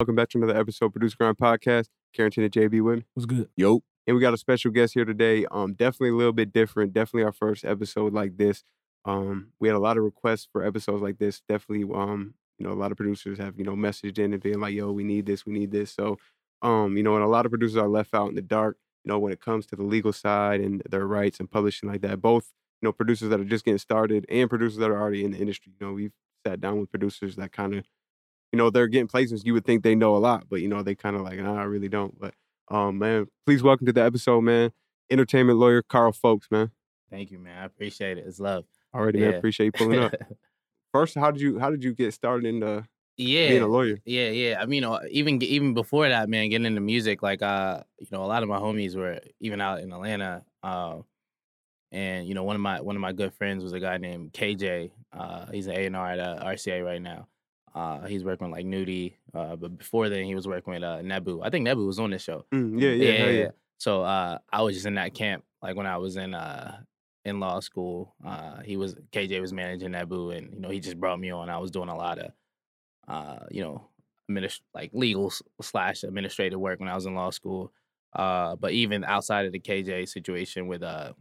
Welcome back to another episode of Producer Grind Podcast. Carrington and JB with me. Was good. Yo. And we got a special guest here today. Um, definitely a little bit different. Definitely our first episode like this. Um, we had a lot of requests for episodes like this. Definitely, um, you know, a lot of producers have, you know, messaged in and being like, yo, we need this, we need this. So, um, you know, and a lot of producers are left out in the dark, you know, when it comes to the legal side and their rights and publishing like that. Both, you know, producers that are just getting started and producers that are already in the industry. You know, we've sat down with producers that kind of, you know, they're getting placements. You would think they know a lot, but you know, they kind of like, nah, I really don't. But um, man, please welcome to the episode, man. Entertainment lawyer Carl Folks, man. Thank you, man. I appreciate it. It's love. Already, man. Appreciate you pulling up. First, how did you how did you get started in the yeah being a lawyer? Yeah, yeah. I mean, you know, even even before that, man, getting into music, like uh, you know, a lot of my homies were even out in Atlanta. Uh, and you know, one of my one of my good friends was a guy named KJ. Uh, he's an A and R at uh, RCA right now. Uh, he's working with like Nudy, uh, but before then he was working with uh, Nebu. I think Nebu was on this show. Mm, yeah, yeah, yeah, yeah. So uh, I was just in that camp, like when I was in uh, in law school. Uh, he was KJ was managing Nebu, and you know he just brought me on. I was doing a lot of, uh, you know, administ- like legal slash administrative work when I was in law school. Uh, but even outside of the KJ situation with uh,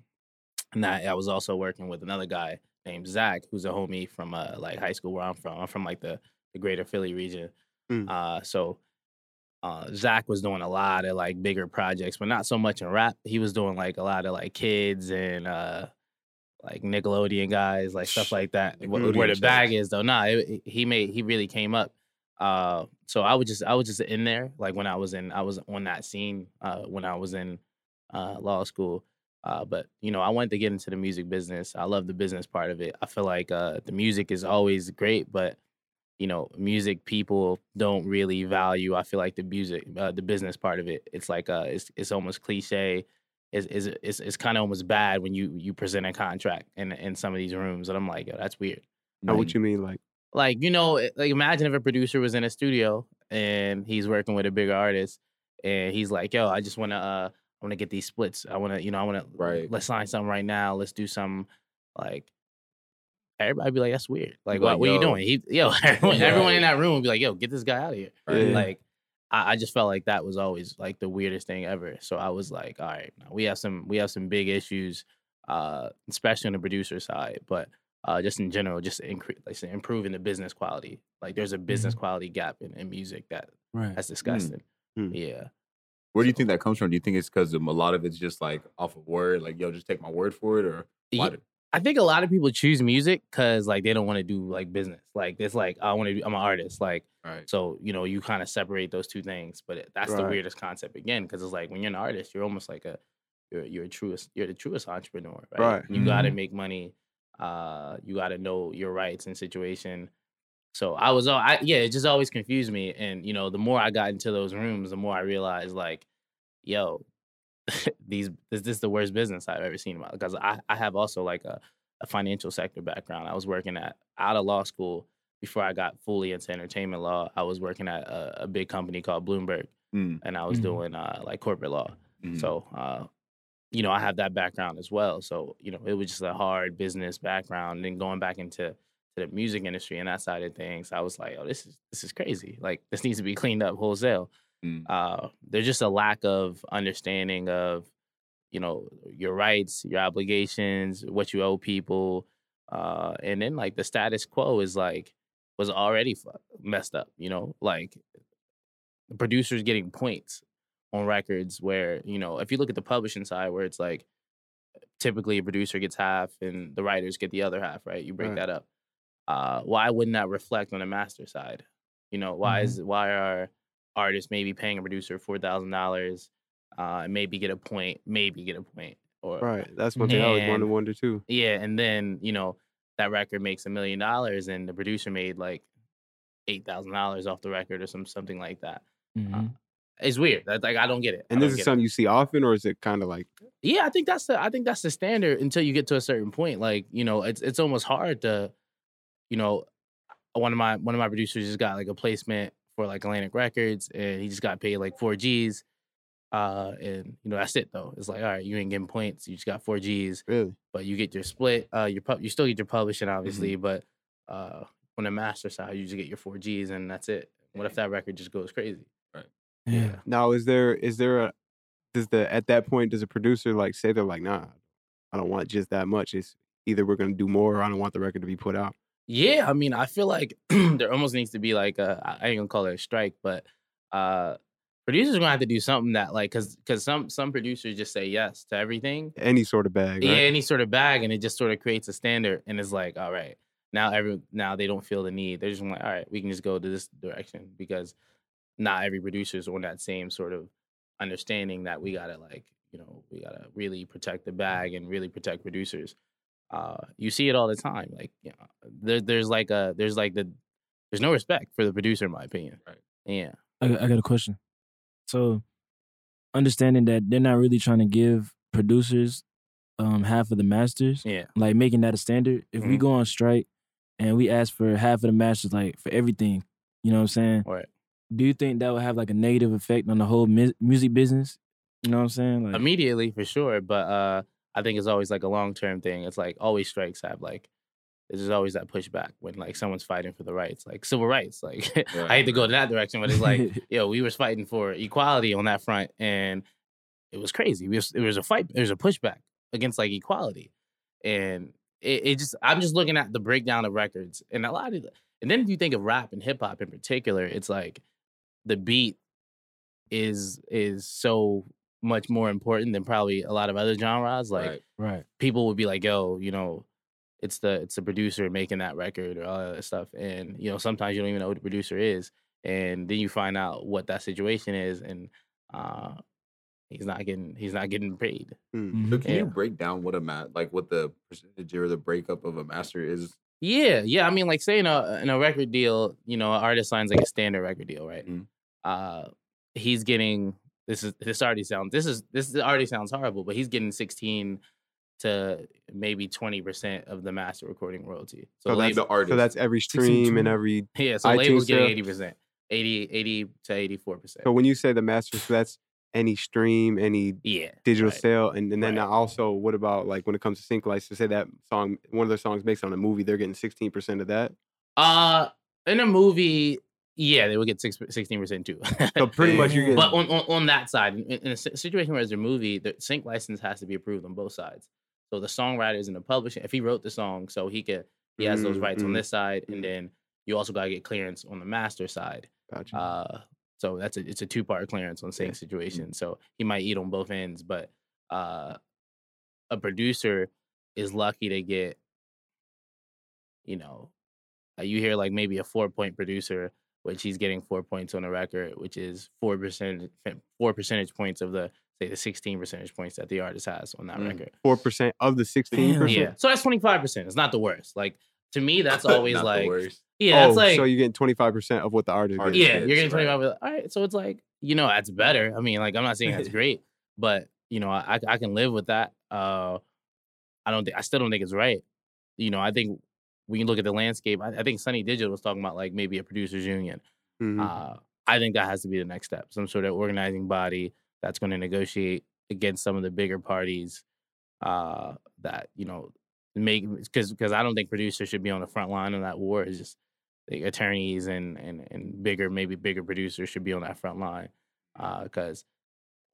that I was also working with another guy named Zach, who's a homie from uh like high school where I'm from. I'm from like the the greater Philly region. Mm. Uh, so uh, Zach was doing a lot of like bigger projects, but not so much in rap. He was doing like a lot of like kids and uh, like Nickelodeon guys, like stuff like that. Nickelodeon Where the bag is though, nah, it, it- he made he really came up. Uh, so I was just I was just in there, like when I was in I was on that scene uh, when I was in uh, law school. Uh, but you know, I wanted to get into the music business. I love the business part of it. I feel like uh, the music is always great, but you know, music people don't really value. I feel like the music, uh, the business part of it. It's like uh, it's it's almost cliche. It's it's it's, it's kind of almost bad when you you present a contract in in some of these rooms, and I'm like, Yo, that's weird. Know what you mean? Like, Like you know, like imagine if a producer was in a studio and he's working with a bigger artist, and he's like, Yo, I just want to uh, I want to get these splits. I want to, you know, I want to Right. let's sign something right now. Let's do some like everybody be like, that's weird. Like, be what, like, what are you doing? He, yo, everyone, Yeah. everyone in that room would be like, yo, get this guy out of here. Right. Yeah. Like, I, I just felt like that was always like the weirdest thing ever. So I was like, all right, we have some we have some big issues, uh, especially on the producer side, but uh, just in general, just increase like say, improving the business quality. Like, there's a business quality gap in, in music that Right. that's disgusting. Mm. Yeah. Where do you think that comes from? Do you think it's because a lot of it's just like off of word, like yo, just take my word for it, or why Ye- did- I think a lot of people choose music because like they don't want to do like business. Like it's like I want to. I'm an artist. Like right? so, you know, you kind of separate those two things. But it, that's the weirdest concept again because it's like when you're an artist, you're almost like a you're you're a truest you're the truest entrepreneur, right? Right. You got to make money. Uh, you got to know your rights and situation. So I was, all I yeah, it just always confused me. And you know, the more I got into those rooms, the more I realized like, yo, these this, this is the worst business I've ever seen. Because I I have also like a, a financial sector background. I was working at out of law school before I got fully into entertainment law. I was working at a, a big company called Bloomberg, Mm, and I was Mhm. doing uh, like corporate law. mhm. So, uh, you know, I have that background as well. So, you know, it was just a hard business background. And then going back into to the music industry and that side of things, I was like, oh, this is this is crazy. Like this needs to be cleaned up wholesale. Mm. Uh, there's just a lack of understanding of, you know, your rights, your obligations, what you owe people, uh, and then like the status quo is like was already fu- messed up. You know, like the producers getting points on records where you know if you look at the publishing side where it's like typically a producer gets half and the writers get the other half right you break Right. that up uh why wouldn't that reflect on the master side you know why Mm-hmm. is why are artists maybe paying a producer four thousand dollars uh and maybe get a point maybe get a point or right. That's one thing I always wanted to And- wonder too. yeah, and then you know that record makes a million dollars, and the producer made like eight thousand dollars off the record or some something like that. Mhm. It's weird. Like I don't get it. And this is get it. something you see often, or is it kind of like Yeah, I think that's the I think that's the standard until you get to a certain point. Like you know, it's it's almost hard to, you know, one of my one of my producers just got like a placement for like Atlantic Records, and he just got paid like four G's. Uh, and you know that's it though. It's like all right, you ain't getting points. You just got four G's. really? but you get your split. Uh, your pub, you still get your publishing, Mm-hmm. obviously, but uh, on the master side, you just get your four Gs and that's it. What if that record just goes crazy? Right. Yeah. Now, is there is there a does the at that point does a producer like say they're like, nah, I don't want just that much. It's either we're gonna do more or I don't want the record to be put out. Yeah, I mean, I feel like there almost needs to be like a, I ain't gonna call it a strike, but uh producers gonna have to do something that like cause cause some some producers just say yes to everything. Any sort of bag, Yeah, right? any sort of bag, and it just sort of creates a standard and it's like, all right, now every now they don't feel the need. They're just like, all right, we can just go to this direction because not every producer is on that same sort of understanding that we gotta like, you know, we gotta really protect the bag and really protect producers. Uh, you see it all the time. Like, you know, there, there's like a there's like the there's no respect for the producer, in my opinion. Right. Yeah. I, got- I got a question. So, understanding that they're not really trying to give producers um half of the masters, Yeah. like making that a standard. If we Mhm. go on strike and we ask for half of the masters, like for everything, you know what I'm saying? Right. Do you think that would have like a negative effect on the whole mu- music business? You know what I'm saying? Like, immediately for sure but uh i think it's always like a long-term thing it's like always strikes have like there's always that pushback when like someone's fighting for the rights like civil rights like i hate to go to that direction but it's like yo we was fighting for equality on that front and it was crazy we was, it was a fight there was a pushback against like equality and it, it just i'm just looking at the breakdown of records and a lot of and then if you think of rap and hip-hop in particular it's like the beat is is so much more important than probably a lot of other genres. Like Right. right. people would be like, "Yo, you know, it's the it's the producer making that record or all that stuff," and you know sometimes you don't even know who the producer is, and then you find out what that situation is, and uh, he's not getting he's not getting paid. Mm. So Mhm. can Yeah. you break down what a ma- like what the percentage or the breakup of a master is? Yeah, yeah. I mean, like saying a in a record deal, you know, an artist signs like a standard record deal, right? Mhm. Uh, he's getting this is this already sounds this is this already sounds horrible, but he's getting sixteen to maybe twenty percent of the master recording royalty. So, So the that's the artist. so that's every stream and every. yeah, so iTunes labels getting eighty percent, 80, 80 to eighty four percent. So when you say the master, so that's any stream, any Yeah, digital right. sale, and, and then Right. also what about like when it comes to sync license? To say that song, one of their songs based on a movie, they're getting sixteen percent of that. Uh, in a movie, yeah, they would get sixteen percent too. So pretty much you're getting. But on, on, on that side, in, in a situation where it's a movie, the sync license has to be approved on both sides. So the songwriters and the publisher, if he wrote the song, so he could he has those Mm, rights on mm, this side, mm. and then you also gotta get clearance on the master side. Gotcha. Uh, so that's a it's a two part clearance on sync Yeah. situation. So he might eat on both ends, but uh, a producer is lucky to get, you know, uh, you hear like maybe a four point producer, which he's getting four points on the record, which is four percent four percentage points of the say the sixteen percentage points that the artist has on that Mm. record. Four percent of the sixteen percent. Yeah, so that's twenty five percent. It's not the worst. Like to me, that's always Not the like worst. yeah, oh, that's like so you're getting twenty five percent of what the artist. Artist yeah, gets, you're getting right. 25. All right. So it's like, you know, that's better. I mean, like, I'm not saying that's great, but, you know, I, I can live with that. Uh, I don't think, I still don't think it's right. You know, I think when you look at the landscape, I, I think Sonny Digital was talking about like maybe a producers union. Mhm. Uh, I think that has to be the next step. Some sort of organizing body that's going to negotiate against some of the bigger parties uh, that, you know, make, because because I don't think producers should be on the front line of that war. It's just, the attorneys and, and and bigger maybe bigger producers should be on that front line because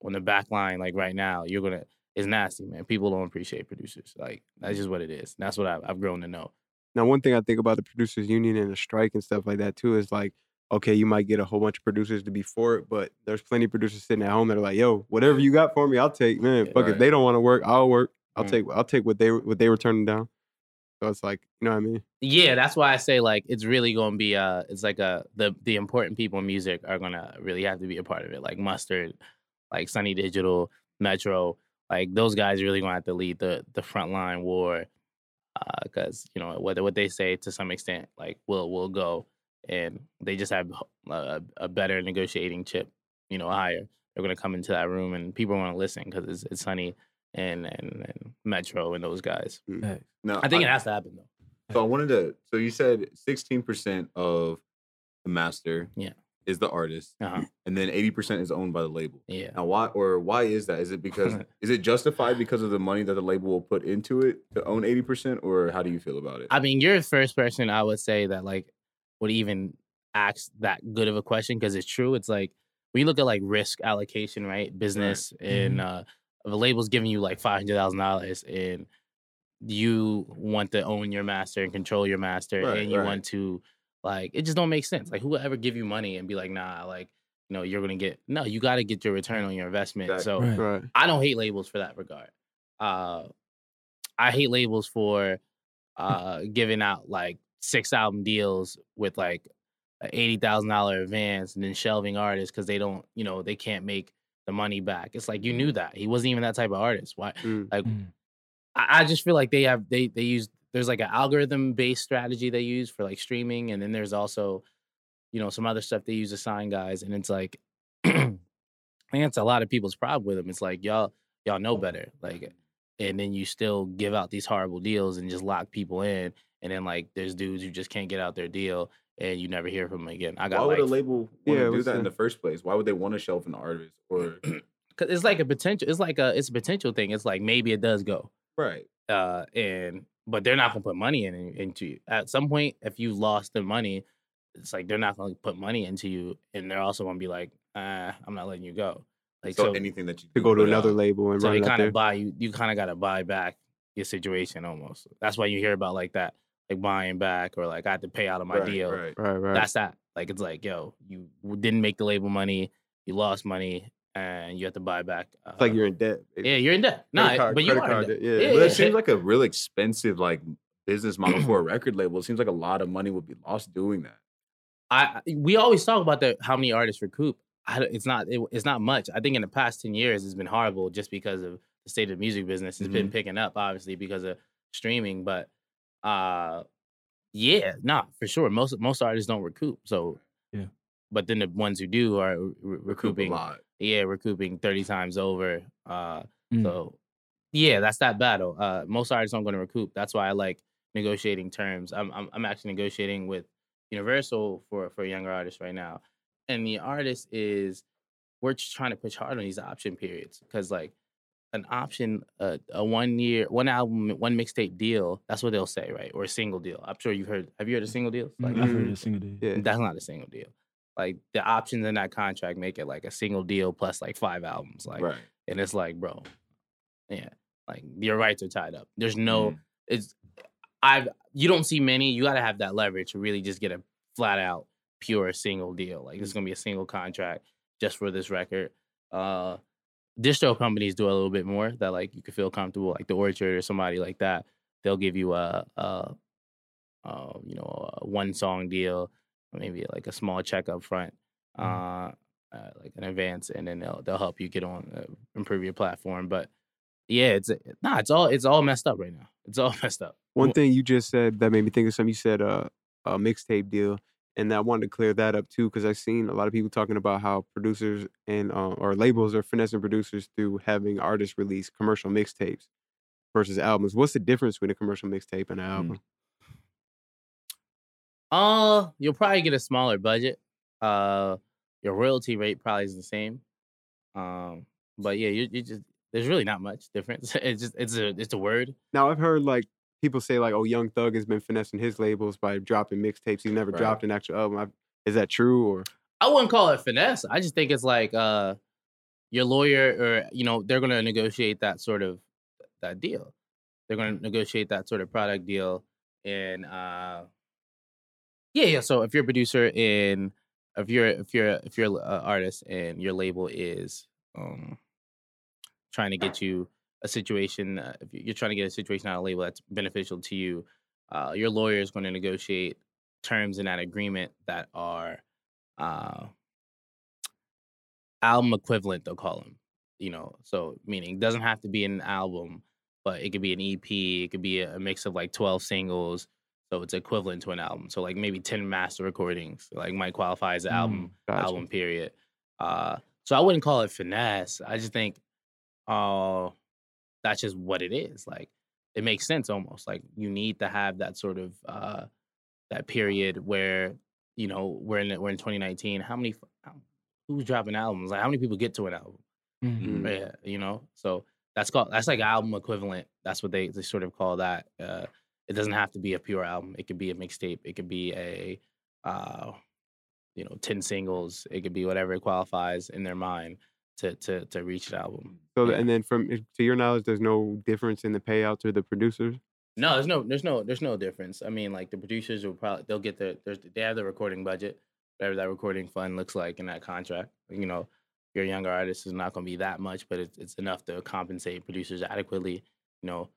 on the back line like right now you're gonna it's nasty man people don't appreciate producers like that's just what it is that's what I've, I've grown to know Now, one thing I think about the producers union and the strike and stuff like that too is like, okay, you might get a whole bunch of producers to be for it, but there's plenty of producers sitting at home that are like, yo, whatever you got for me, I'll take. Man, fuck it. Right. They don't want to work, I'll work. I'll Mm. take. I'll take what they what they were turning down. So it's like, you know what I mean? yeah that's why i say like it's really gonna be uh it's like a the the important people in music are gonna really have to be a part of it like mustard like Sonny Digital metro like those guys really gonna have to lead the the front line war Uh, because you know what what they say to some extent like will will go and they just have a, a better negotiating chip you know higher they're gonna come into that room and people want to listen because it's, it's Sonny and, and and metro and those guys mm. Facts. No, i think it has to happen though So I wanted to. So you said sixteen percent of the master, Yeah. Is the artist, uh-huh. and then eighty percent is owned by the label. yeah Now, why or why is that? Is it because is it justified because of the money that the label will put into it to own eighty percent, or how do you feel about it? I mean, you're the first person I would say that like would even ask that good of a question because it's true. It's like when you look at like risk allocation, right? Business and Mhm. uh, if a label's giving you like five hundred thousand dollars and you want to own your master and control your master Right, and you right. want to like it just don't make sense. Like who would ever give you money and be like, nah, like you know, you're gonna get no, you gotta get your return on your investment. So Exactly. Right. Right. I don't hate labels for that regard. Uh, I hate labels for uh, giving out like six album deals with like a eighty thousand dollar advance and then shelving artists because they don't, you know, they can't make the money back. It's like you knew that he wasn't even that type of artist. Why? Mm. Like Mm. I, I just feel like they have they they use there's like an algorithm based strategy they use for like streaming, and then there's also you know some other stuff they use to sign guys, and it's like I think it's a lot of people's problem with them. It's like y'all y'all know better, like, and then you still give out these horrible deals and just lock people in, and then like there's dudes who just can't get out their deal, and you never hear from them again. I Why got would like a label want Yeah, to do that in the- the first place? Why would they want to shelf an artist or cause it's like a potential. It's like a it's a potential thing. It's like maybe it does go. right? uh and but they're not gonna put money in into you at some point if you lost the money it's like they're not gonna put money into you and they're also gonna be like uh i'm not letting you go like so, so, anything that you To go to another out- label and so run they kind of buy you you kind of gotta buy back your situation almost that's why you hear about like that like buying back or like i had to pay out of my right, deal Right. Right. Right. that's that like it's like yo you didn't make the label money you lost money and you have to buy back uh, it's like you're in debt. yeah you're in debt no card- but you are in debt. debt, yeah. yeah, But yeah. it seems like a real expensive like business model for a record label. It seems like a lot of money would be lost doing that. I we always talk about the how many artists recoup. I, it's not it, it's not much. I think in the past ten years it's been horrible just because of the state of the music business. It's been picking up obviously because of streaming, but uh, yeah, nah, for sure. Most most artists don't recoup. So Yeah. but then the ones who do are re- Recoup a lot. Yeah, recouping thirty times over. Uh, Mm. so yeah, that's that battle. Uh, most artists aren't going to recoup. That's why I like negotiating terms. I'm I'm, I'm actually negotiating with Universal for for younger artists right now, and the artist is we're just trying to push hard on these option periods because like an option uh, a one year one album one mixtape deal that's what they'll say right or a single deal i'm sure you've heard have you heard of single deals like I've heard a single deal. Yeah. that's not a single deal like the options in that contract make it like a single deal plus like five albums like right. and it's like bro yeah like your rights are tied up there's no Mm. it's i've you don't see many you got to have that leverage to really just get a flat out pure single deal like this is gonna be a single contract just for this record uh distro companies do a little bit more that like you can feel comfortable like the orchard or somebody like that they'll give you a, a, uh you know a one song deal maybe like a small check up front uh, uh like an advance and then they'll they'll help you get on uh, improve your platform but yeah it's nah it's all it's all messed up right now it's all messed up One thing you just said that made me think of something. You said uh, a mixtape deal, and I wanted to clear that up too because I've seen a lot of people talking about how producers and uh, or labels are finessing producers through having artists release commercial mixtapes versus albums. What's the difference between a commercial mixtape and an album? Uh, you'll probably get a smaller budget. Uh, your royalty rate probably is the same. Um, but yeah, you you just there's really not much difference. It's just it's a it's a word. Now I've heard like people say like, "Oh, Young Thug has been finessing his labels by dropping mixtapes. He never Right. dropped an actual album." I've, is that true or? I wouldn't call it finesse. I just think it's like uh, your lawyer or you know they're gonna negotiate that sort of that deal. They're gonna negotiate that sort of product deal, and uh, yeah, yeah. So if you're a producer in if you're if you're if you're an artist and your label is um trying to get you a situation, uh, if you're trying to get a situation out of a label that's beneficial to you, uh, your lawyer is going to negotiate terms in that agreement that are uh, album equivalent. They'll call them, you know. So meaning doesn't have to be an album, but it could be an EP. It could be a, mix of like twelve singles. So it's equivalent to an album. So like maybe ten master recordings, like might qualify as an album Gotcha. album period. Uh, so I wouldn't call it finesse. I just think, uh, that's just what it is. Like it makes sense almost. Like you need to have that sort of uh, that period where you know we're in we're in 2019. How many who's dropping albums? Like how many people get to an album? Mhm. Mm. Yeah, you know. So that's called that's like album equivalent. That's what they they sort of call that. Uh, it doesn't have to be a pure album. It could be a mixtape. It could be a uh, you know, ten singles. It could be whatever it qualifies in their mind to to to reach an album. So Yeah. and then from to your knowledge, there's no difference in the payout to the producers. No, there's no, there's no, there's no difference. I mean, like the producers will probably they'll get their, there's, they have the recording budget, whatever that recording fund looks like in that contract. You know, your younger artist is not going to be that much, but it's it's enough to compensate producers adequately. You know,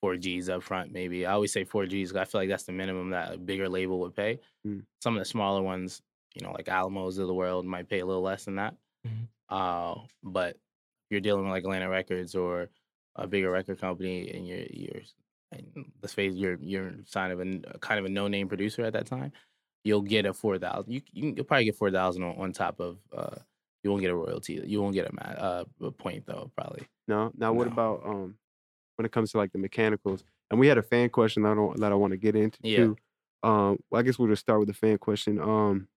four Gs up front, maybe. I always say four Gs. I feel like that's the minimum that a bigger label would pay. Mm. Some of the smaller ones, you know, like Alamos of the world, might pay a little less than that. Mhm. Uh, but you're dealing with like Atlantic Records or a bigger record company, and you're you're and let's face it, you're you're sign of a kind of a no name producer at that time. You'll get a four thousand. You you can you'll probably get four thousand on, on top of. uh You won't get a royalty. You won't get a uh, a point though. Probably. No. Now, what No. about um when it comes to like the mechanicals? And we had a fan question that I don't that I want to get into Yeah. too. Um, well, I guess we'll just start with the fan question. Um,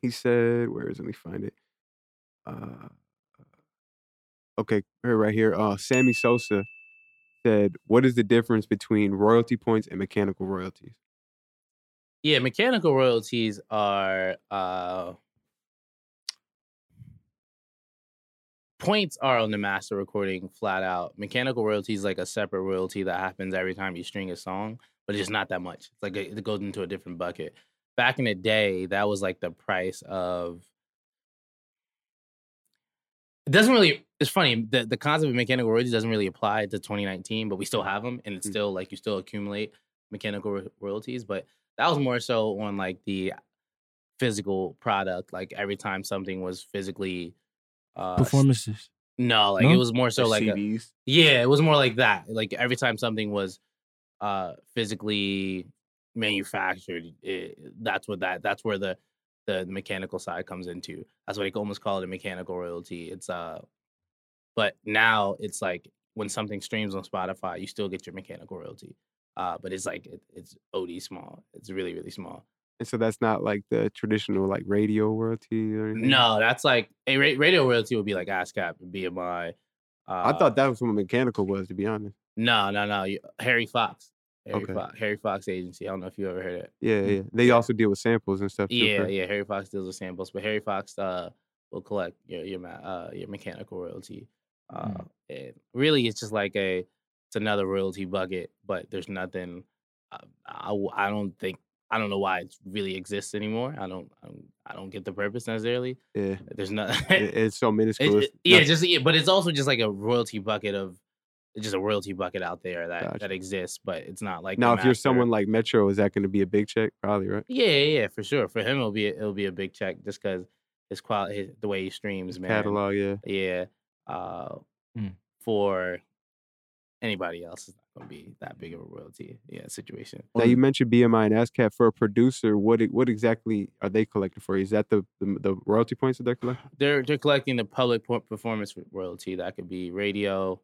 he said, "Where is it? Let me find it." Uh, okay, right here. Uh, Sammy Sosa said, "What is the difference between royalty points and mechanical royalties?" Yeah, mechanical royalties are uh points are on the master recording flat out. Mechanical royalties like a separate royalty that happens every time you string a song, but it's just not that much. It's like a, it goes into a different bucket. Back in the day, that was like the price of. It doesn't really. It's funny. The the concept of mechanical royalties doesn't really apply to 2019, but we still have them, and it's Mm. still like you still accumulate mechanical ro- royalties. But that was more so on like the physical product. Like every time something was physically uh Performances. No, like No? it was more so Or like a, yeah, it was more like that. Like every time something was uh physically manufactured, it, that's what that that's where the the mechanical side comes into. That's what they almost call it a mechanical royalty. It's uh but now it's like when something streams on Spotify, you still get your mechanical royalty. Uh but it's like it, it's OD small. It's really really small. And so that's not like the traditional like radio royalty or anything. No, that's like a ra- radio royalty would be like ASCAP and BMI. Uh, I thought that was what mechanical was, to be honest. No, no, no. you- Harry Fox. Harry, Okay. Fox, Harry Fox Agency. I don't know if you ever heard it. Yeah, yeah. They also deal with samples and stuff. Too, Yeah, correct? yeah. Harry Fox deals with samples, but Harry Fox uh will collect your your ma- uh your mechanical royalty. Uh, Mm. and really, it's just like a it's another royalty bucket, but there's nothing. Uh, I I don't think I don't know why it really exists anymore. I don't I don't, I don't get the purpose necessarily. yeah. There's not. It- it's so minuscule. it- it's yeah, just yeah, but it's also just like a royalty bucket of just a royalty bucket out there that Gotcha. that exists, but it's not like now, if you're someone like Metro, is that going to be a big check? Probably, right? yeah, yeah, yeah, for sure. For him, it'll be a, it'll be a big check just because his quality, his, the way he streams, man. Catalog, yeah. Yeah. Uh, Mm. For anybody else, is not gonna be that big of a royalty, yeah, situation. Now you mentioned BMI and ASCAP for a producer. What what exactly are they collecting for you? Is that the the, the royalty points that they're collecting? They're they're collecting the public performance royalty. That could be radio.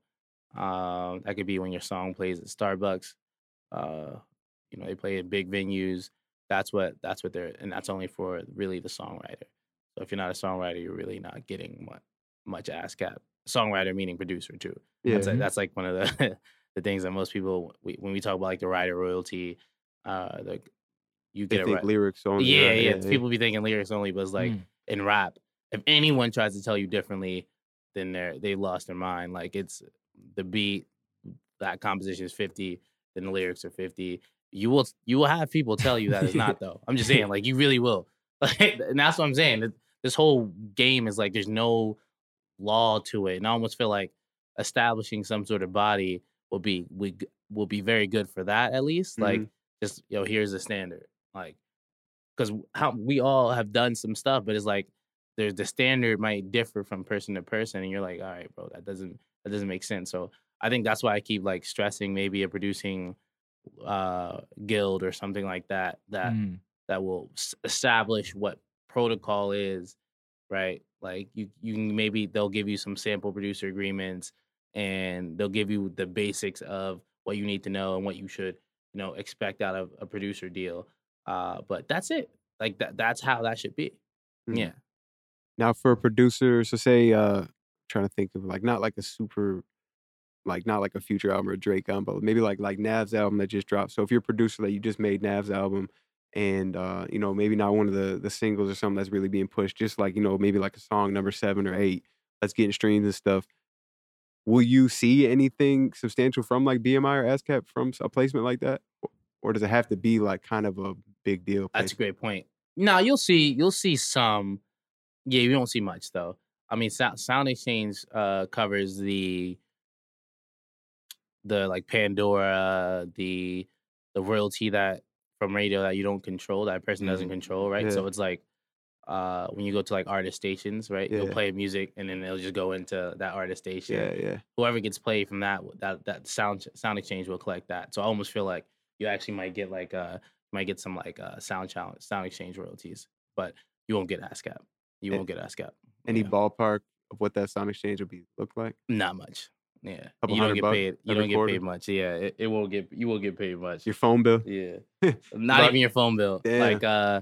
Um, that could be when your song plays at Starbucks. Uh, you know, they play at big venues. That's what that's what they're and that's only for really the songwriter. So if you're not a songwriter, you're really not getting much much ASCAP. Songwriter meaning producer too. Yeah. That's, like- that's like one of the the things that most people we, when we talk about like the writer royalty, uh, the you get think ri- lyrics only. yeah, right? yeah, People be thinking lyrics only, but it's like Mm. in rap, if anyone tries to tell you differently, then they're they lost their mind. Like it's the beat, that composition is fifty, then the lyrics are fifty. You will you will have people tell you that it's not though. I'm just saying, like you really will. Like, and that's what I'm saying. This whole game is like there's no law to it, and I almost feel like establishing some sort of body will be we will be very good for that at least. Like just yo, here's the standard. Like because how we all have done some stuff, but it's like there's the standard might differ from person to person, and you're like, all right, bro, that doesn't that doesn't make sense. So I think that's why I keep like stressing maybe a producing uh guild or something like that that Mm. that will s- establish what protocol is, right? Like you you can- maybe they'll give you some sample producer agreements and they'll give you the basics of what you need to know and what you should, you know, expect out of a producer deal. Uh but that's it. Like that that's how that should be. Mhm. Yeah. Now, for a producer, so say, uh, trying to think of like not like a super, like not like a future album or Drake album, but maybe like like Nav's album that just dropped. So if you're a producer that you just made Nav's album and uh, you know maybe not one of the the singles or something that's really being pushed, just like you know maybe like a song number seven or eight that's getting streams and stuff. Will you see anything substantial from like BMI or ASCAP from a placement like that, or does it have to be like kind of a big deal? That's a great point. No, you'll see you'll see some. Yeah, you don't see much though. I mean, Sound, Sound Exchange uh, covers the the like Pandora, the the royalty that from radio that you don't control, that person doesn't Mhm. control, right? Yeah. So it's like uh when you go to like artist stations, right? You'll play music and then they'll just go into that artist station. Yeah, yeah. Whoever gets played from that that that sound sound exchange will collect that. So I almost feel like you actually might get like uh might get some like uh sound challenge sound exchange royalties, but you won't get ASCAP. You won't get ASCAP. Any Yeah. ballpark of what that sound exchange would be look like? Not much. Yeah. You don't get paid. You don't get quarter? paid much. Yeah. It, it won't get you won't get paid much. Your phone bill, Yeah. Not About- even your phone bill. Damn. Like uh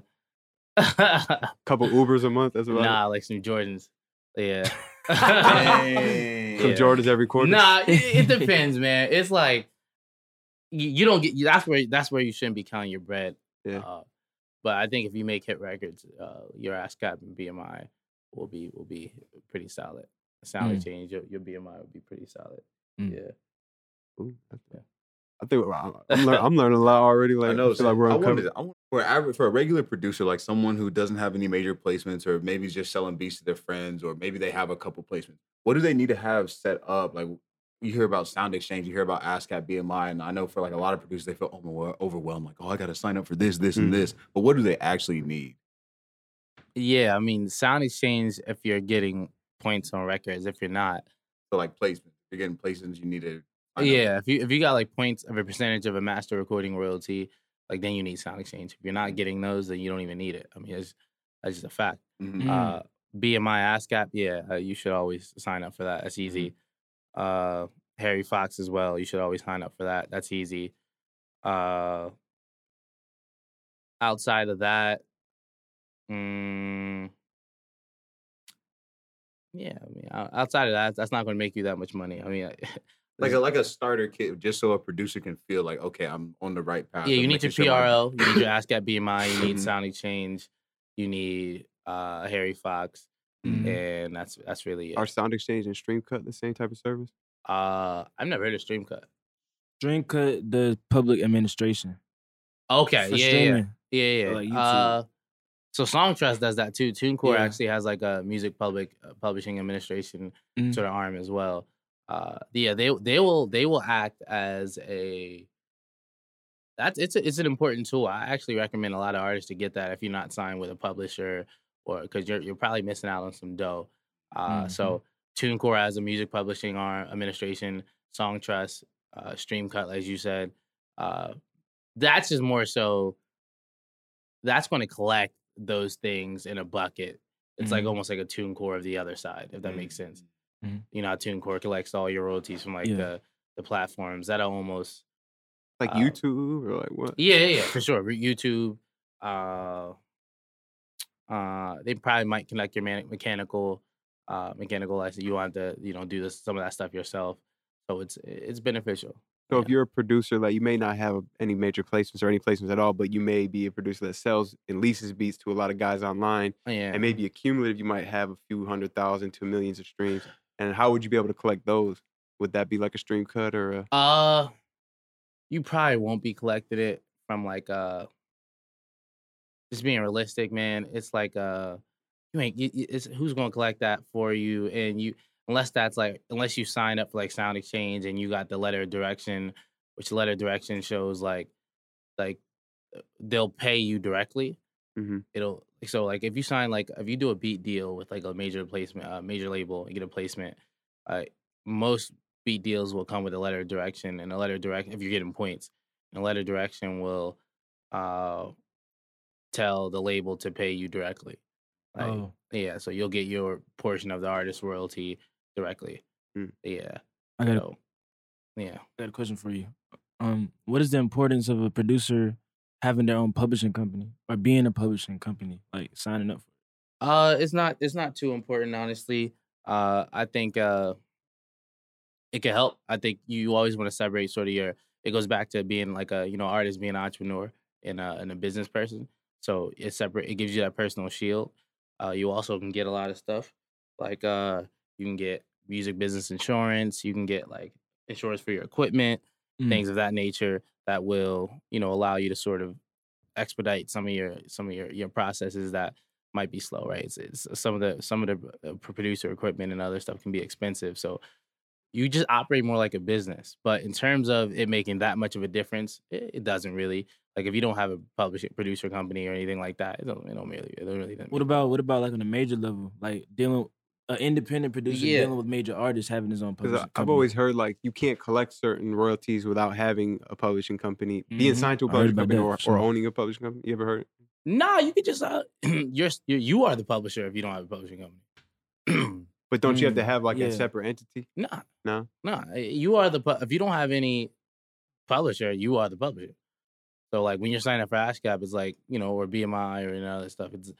couple Ubers a month. That's about nah, like some Jordans. Yeah. Some yeah. Jordans every quarter. Nah, it, it depends, man. It's like you, you don't get that's where that's where you shouldn't be counting your bread. Yeah. Uh, but I think if you make hit records, uh, your ASCAP and BMI will be will be pretty solid. Sound Mm. exchange, your, your BMI would be pretty solid. Mm. Yeah. Ooh, that's- Yeah. I think I'm, I'm, lear- I'm learning a lot already. Like I know. I feel like we're I uncovered. wanted, I want, for average for a regular producer, like someone who doesn't have any major placements, or maybe is just selling beats to their friends, or maybe they have a couple placements. What do they need to have set up? Like you hear about Sound Exchange, you hear about ASCAP, BMI, and I know for like a lot of producers, they feel overwhelmed. Like, oh, I got to sign up for this, this, Mhm. and this. But what do they actually need? Yeah, I mean, sound exchange. If you're getting points on records, if you're not, So like placements, if you're getting placements, you need to. yeah. If you if you got like points of a percentage of a master recording royalty, like then you need sound exchange. If you're not getting those, then you don't even need it. I mean, it's that's just a fact. Mhm. Mm. Uh, BMI ASCAP, yeah, uh, you should always sign up for that. That's easy. Uh, Harry Fox as well. You should always sign up for that. That's easy. Uh, outside of that, mm, yeah, I mean, outside of that, that's not going to make you that much money. I mean, like a like a starter kit, just so a producer can feel like, okay, I'm on the right path. yeah, you need your PRL, sure you need your ASCAP BMI, you need Mhm. Sound Exchange, you need uh, Harry Fox, Mhm. and that's that's really it. Are Sound Exchange and Streamcut the same type of service? Uh, I've never heard of Streamcut. Dream cut the public administration. Okay, for yeah, yeah, yeah, yeah. like YouTube. uh, so Songtrust does that too. TuneCore Yeah. actually has like a music public uh, publishing administration Mhm. sort of arm as well. Uh, yeah, they they will they will act as a that's it's a, it's an important tool. I actually recommend a lot of artists to get that if you're not signed with a publisher or because you're you're probably missing out on some dough. Uh, So TuneCore has a music publishing arm administration, Songtrust, uh, Streamcut, as you said. Uh, that's just more so. That's going to collect those things in a bucket. It's like Mhm. almost like a TuneCore of the other side, if that makes sense. Mhm. You know, how TuneCore collects all your royalties from like Yeah. the the platforms. that are almost Like Uh, YouTube or like what? yeah, yeah, yeah, for sure. YouTube, uh, uh, they probably might connect your man- mechanical, uh, mechanical license. You want to, you know, do this some of that stuff yourself. So it's it's beneficial. So if you're a producer, like you may not have any major placements or any placements at all, but you may be a producer that sells and leases beats to a lot of guys online, Yeah, and maybe accumulative, you might have a few hundred thousand to millions of streams. And how would you be able to collect those? Would that be like a stream cut or a? Uh, you probably won't be collected it from like uh, just being realistic, man. It's like uh, you ain't. you- It's who's gonna collect that for you, and you unless that's like unless you sign up for like Sound Exchange and you got the letter of direction, which the letter of direction shows like like uh, they'll pay you directly. Mhm. It'll so like if you sign like if you do a beat deal with like a major placement, a major label, and get a placement. Uh, most beat deals will come with a letter of direction, and a letter of direction if you're getting points, and a letter of direction will uh tell the label to pay you directly. Like, Oh, yeah, so you'll get your portion of the artist royalty directly. Hmm. Yeah. I got, a, So, yeah. got a question for you. Um, what is the importance of a producer having their own publishing company or being a publishing company, like signing up? For It? Uh, it's not it's not too important, honestly. Uh, I think uh, it can help. I think you always want to separate sort of your. It goes back to being like a you know artist being an entrepreneur. and a and a business person. So it's separate. It gives you that personal shield. Uh, you also can get a lot of stuff like uh, you can get music business insurance. You can get like insurance for your equipment, Mm. things of that nature that will you know allow you to sort of expedite some of your some of your your processes that might be slow. Right? It's, it's some of the some of the uh, producer equipment and other stuff can be expensive. So you just operate more like a business. But in terms of it making that much of a difference, it, it doesn't really. Like if you don't have a publishing producer company or anything like that, it don't, it don't really, it don't really. What about what about like on a major level, like dealing an independent producer Yeah. dealing with major artists having his own Because publishing I've always heard like you can't collect certain royalties without having a publishing company, being Mhm. signed to a heard publishing company, that, or, sure. or owning a publishing company. You ever heard? Nah, you could just uh, you're, you're you are the publisher if you don't have a publishing company. But don't you have to Mm, have like yeah. a separate entity? nah, No. nah, eh, you are the pu- if you don't have any publisher, you are the publisher. So like when you're signing up for ASCAP, it's like you know or BMI or any other stuff. It's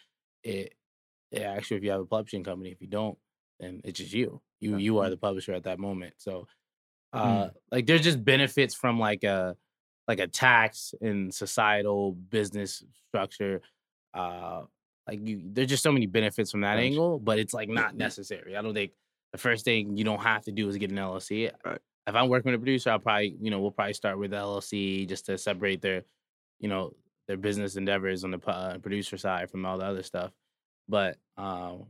it, it actually if you have a publishing company. If you don't, then it's just you. You you are the publisher at that moment. So uh like there's just benefits from like a like a tax and societal business structure. Uh like you there's just so many benefits from that Gotcha. angle, but it's like not necessary. I don't think the first thing you don't have to do is get an LLC. Right. If I'm working with a producer, I'll probably, you know, we'll probably start with the LLC just to separate their, you know, their business endeavors on the uh, producer side from all the other stuff. But um,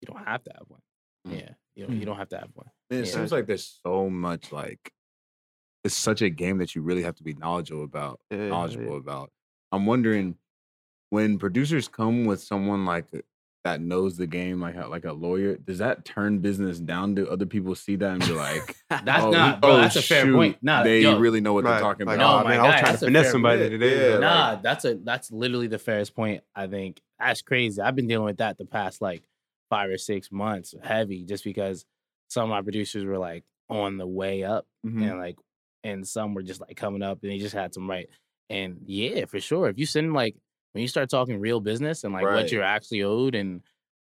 you don't have to have one. Mm. Yeah, you don't, you Mm. don't have to have one. Man, it Yeah. seems like there's so much like it's such a game that you really have to be knowledgeable about. Yeah, knowledgeable yeah. about. I'm wondering when producers come with someone like uh, that knows the game, like how- like a lawyer, does that turn business down? Do other people see that and be like, That's oh, not, bro. that's a fair shoot, point. No, they yo, really know what Right, they're talking like, about. No, oh, my man, I was trying to finesse somebody point. today. Yeah, Nah, like, that's a that's literally the fairest point. I think that's crazy. I've been dealing with that the past like five or six months, heavy, just because some of my producers were like on the way up, Mhm. and like, and some were just like coming up, and they just had some right. And yeah, for sure, if you send like when you start talking real business and like what you're actually owed and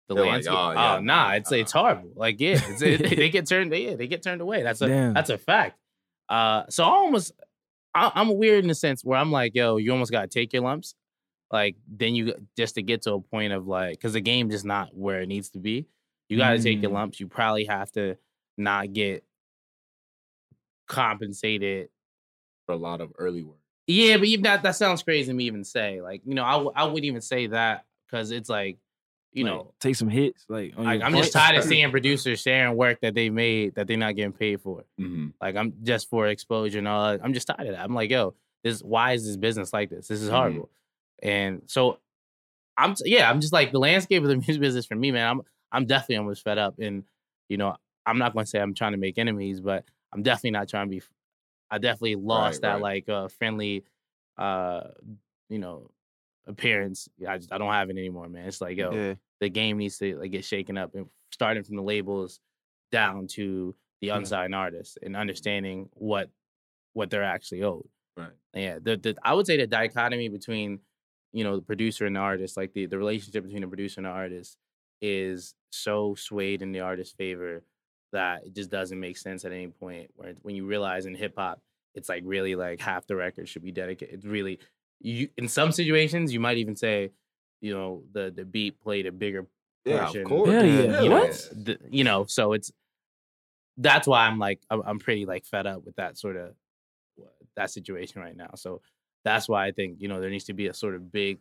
the They're landscape, "Oh, oh, yeah, nah, nah, it's it's horrible. Like yeah, it's, it, they get turned, yeah, they get turned away. That's a Damn. that's a fact. Uh, so I almost I, I'm weird in the sense where I'm like, yo, you almost gotta take your lumps. Like then you just to get to a point of like, because the game just not where it needs to be. You gotta take your Mm. lumps. You probably have to not get compensated. for a lot of early work. Yeah, but even that that sounds crazy to me even say. Like, you know, I w- I wouldn't even say that because it's like, you Like, know, take some hits. Like, like I'm just tired of seeing producers sharing work that they made that they're not getting paid for. Mm-hmm. Like I'm just for exposure and all that. I'm just tired of that. I'm like, yo, this why is this business like this? This is Mhm. horrible. And so I'm yeah, I'm just like the landscape of the music business for me, man. I'm I'm definitely almost fed up. And you know, I'm not gonna say I'm trying to make enemies, but I'm definitely not trying to be I definitely lost that right. like uh friendly uh you know appearance. I just I don't have it anymore, man. It's like, yo, yeah. the game needs to like get shaken up and starting from the labels down to the Yeah. unsigned artists and understanding what what they're actually owed. Right. Yeah, the, the I would say the dichotomy between you know the producer and the artist, like the the relationship between the producer and the artist, is so swayed in the artist's favor that it just doesn't make sense at any point. Where when you realize in hip hop, it's like really like half the record should be dedicated. It's really you in some situations you might even say, you know, the the beat played a bigger Yeah, portion. of course. Hell yeah. You know, What? the- you know, so it's that's why I'm like I'm, I'm pretty like fed up with that sort of that situation right now. So that's why I think you know there needs to be a sort of big,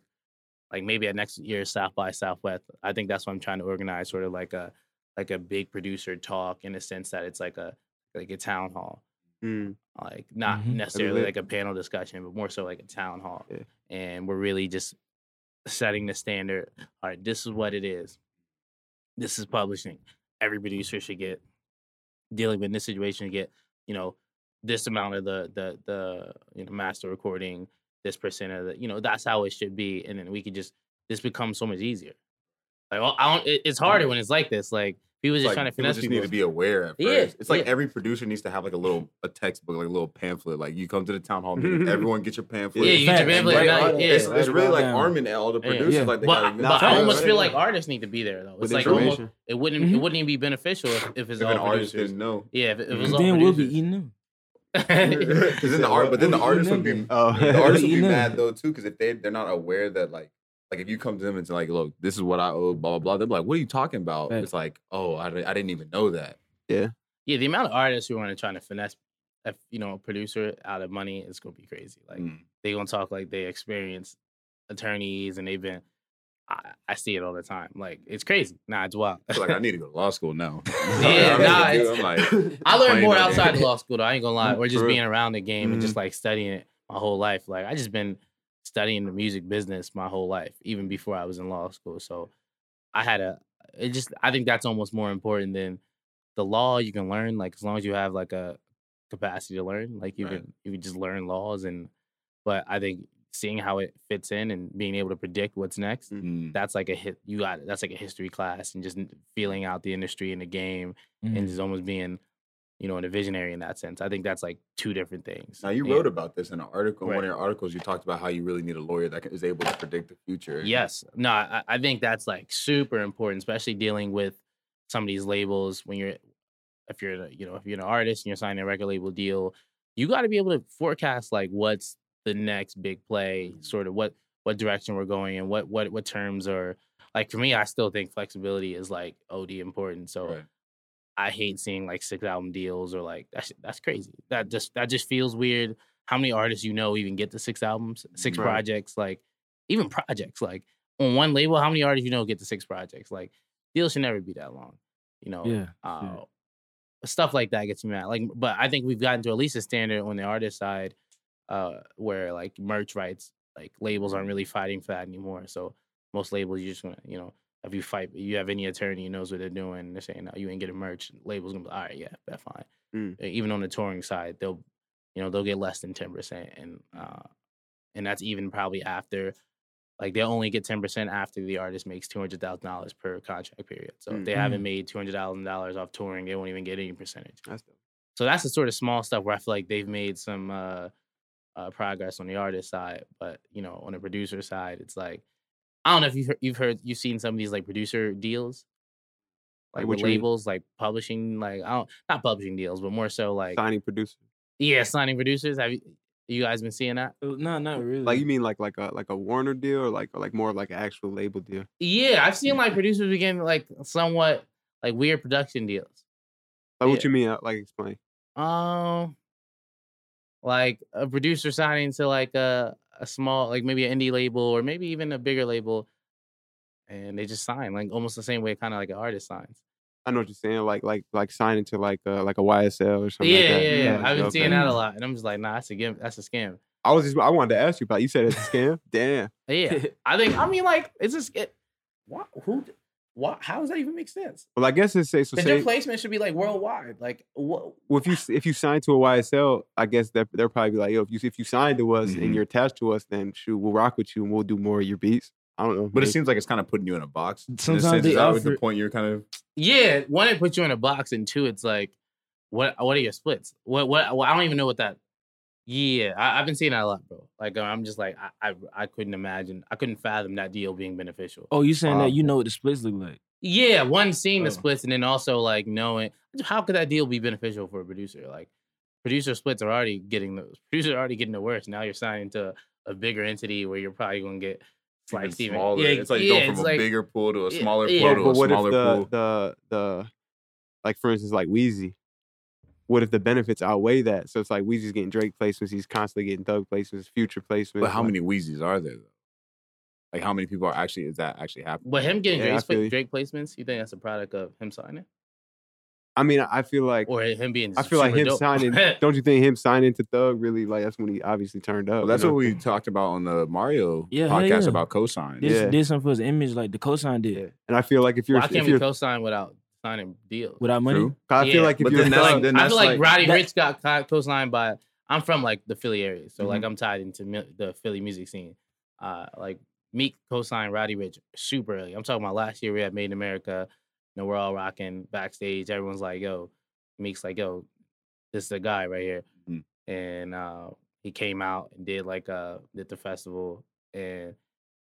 like maybe at next year's South by Southwest. I think that's what I'm trying to organize, sort of like a like a big producer talk in the sense that it's like a like a town hall, Mm. like not Mhm. necessarily lit. like a panel discussion, but more so like a town hall. Yeah. And we're really just setting the standard. All right, this is what it is. This is publishing. Every producer should get dealing with this situation to get, you know, this amount of the the the you know master recording, this percent of the, you know, that's how it should be. And then we could just this becomes so much easier. Like well, I don't it, it's harder when it's like this. Like people just like, trying to people finesse just people. need to be aware at first. Yeah, it's like yeah. every producer needs to have like a little a textbook, like a little pamphlet. Like you come to the town hall meeting, everyone get your pamphlet. Yeah, you get your pamphlet, Right, right. yeah. It's, it's really like Down. arming all the producers. Yeah. Like they but gotta, but I almost right, feel like artists need to be there though. With like almost, it wouldn't it wouldn't even be beneficial if, if it's if all an artist producers. didn't know. Yeah, if it, if it was all then we'll be eating them. Because then the art, but then the Who- who artist would be Oh, the artist would be mad though too because if they they're not aware that like like if you come to them and say like look this is what I owe blah blah blah they're like what are you talking about Right. it's like oh I, I didn't even know that yeah, yeah. the amount of artists who want to try to finesse, if you know, a producer out of money is gonna be crazy. Like Mm. they gonna talk like they experienced attorneys and they've been. I, I see it all the time. Like it's crazy. Nah, it's wild. Like I need to go to law school now Yeah, nah, I'm like I learned more outside of law school though. I ain't gonna lie. Or just being around the game and Mm-hmm. just like studying it my whole life. Like I just been studying the music business my whole life, even before I was in law school. So I had a it just I think that's almost more important than the law you can learn, like as long as you have like a capacity to learn. Like you Right. can you can just learn laws and but I think seeing how it fits in and being able to predict what's next Mm. that's like a hit you got it that's like a history class and just feeling out the industry and the game Mm. and just almost being you know, and a visionary in that sense. I think that's like two different things. now you And- wrote about this in an article in one of your articles you talked about how you really need a lawyer that is able to predict the future Yes. No, I, I think that's like super important, especially dealing with some of these labels when you're, if you're, you know, if you're an artist and you're signing a record label deal, you got to be able to forecast like what's the next big play, sort of what what direction we're going and what what what terms are like. For me, I still think flexibility is like od important. So Right. I hate seeing like six album deals or like that's that's crazy. That just that just feels weird. How many artists you know even get to six albums, six Right. projects, like even projects, like on one label, how many artists you know get to six projects? Like deals should never be that long. You know, Yeah. uh, stuff like that gets me mad. Like, but I think we've gotten to at least a standard on the artist side, uh, where like merch rights, like labels aren't really fighting for that anymore. So most labels, you just want to, you know, if you fight, you have any attorney who knows what they're doing. They're saying, no, you ain't getting merch. Labels gonna be, all right, yeah, that's fine. Mm. Even on the touring side, they'll, you know, they'll get less than ten percent, and uh, and that's even probably after. Like they'll only get ten percent after the artist makes two hundred thousand dollars per contract period. So if they haven't Mm. made two hundred thousand dollars off touring, they won't even get any percentage. That's. So that's the sort of small stuff where I feel like they've made some uh, uh, progress on the artist side, but you know, on the producer side, it's like I don't know if you've heard, you've heard you've seen some of these like producer deals, like Like, with what you mean? labels, like publishing, like I don't not publishing deals, but more so like signing producers. yeah, signing producers. Have you you guys been seeing that? Uh, No, not really. Like you mean like like a like a Warner deal or like or like more of like an actual label deal? Yeah, I've seen like producers begin like somewhat like weird production deals. Like what you mean? uh, Like explain. Um, like a producer signing to like a a small, like maybe an indie label or maybe even a bigger label, and they just sign like almost the same way, kind of like an artist signs. I know what you're saying. Like like like signing to like uh like a YSL or something. yeah, like that. yeah, yeah. I've been okay. seeing that a lot, and I'm just like, nah, that's a scam. That's a scam. I was just I wanted to ask you about. You said it's a scam. Damn. Yeah, I think. I mean, like, it's just it. What? Who? What? How does that even make sense? Well, I guess it's say so. Because Say, their placement should be like worldwide. Like, what? well, if you if you sign to a YSL, I guess that they're probably like, yo, if you if you signed to us Mhm. and you're attached to us, then shoot, we'll rock with you and we'll do more of your beats. I don't know. but it seems like it's kind of putting you in a box in Sometimes sense, they is the offer- point you're kind of Yeah, one, it puts you in a box, and two, it's like, what? What are your splits? What? What? well, I don't even know what that. Yeah, I, I've been seeing that a lot, bro. Like, uh, I'm just like, I, I, I couldn't imagine, I couldn't fathom that deal being beneficial. oh, you saying Wow. that you know what the splits look like? Yeah, one seeing the Oh. splits, and then also like knowing how could that deal be beneficial for a producer? Like, producer splits are already getting the producers are already getting the worst. Now you're signing to a bigger entity where you're probably gonna get even sliced even. smaller. Yeah, it's like yeah, going from a like- bigger pool to a smaller yeah. pool But, to but a what if smaller the pool. the the like for instance like Wheezy? What if the benefits outweigh that? So it's like Wheezy's getting Drake placements, he's constantly getting Thug placements, Future placements. But how like- many Wheezys are there though? Like how many people are actually is that actually happening? But him getting Yeah, I Drake's, feel you. Drake placements, you think that's a product of him signing, I mean, I feel like or him being? I feel like super him dope? signing. don't you think him signing to Thug really like that's when he obviously turned up? Well, you that's know? what we talked about on the Mario Yeah, podcast yeah. about cosign. This Yeah. did something for his image, like the cosign did Yeah. And I feel like if you're, Why if can't you're, we co-sign without signing deals? without money. True. I feel Yeah. like if But you're then Thug, that's- then I feel like, like- Roddy that- Ricch got co- co-signed by. I'm from like the Philly area, so like Mhm. I'm tied into mi- the Philly music scene. Uh, like Meek co-signed Roddy Ricch super early. I'm talking about last year we had Made in America. You know, we're all rocking backstage. Everyone's like, "Yo," Meek's like, "Yo, this is the guy right here," Mhm. and uh, he came out and did like uh did the festival, and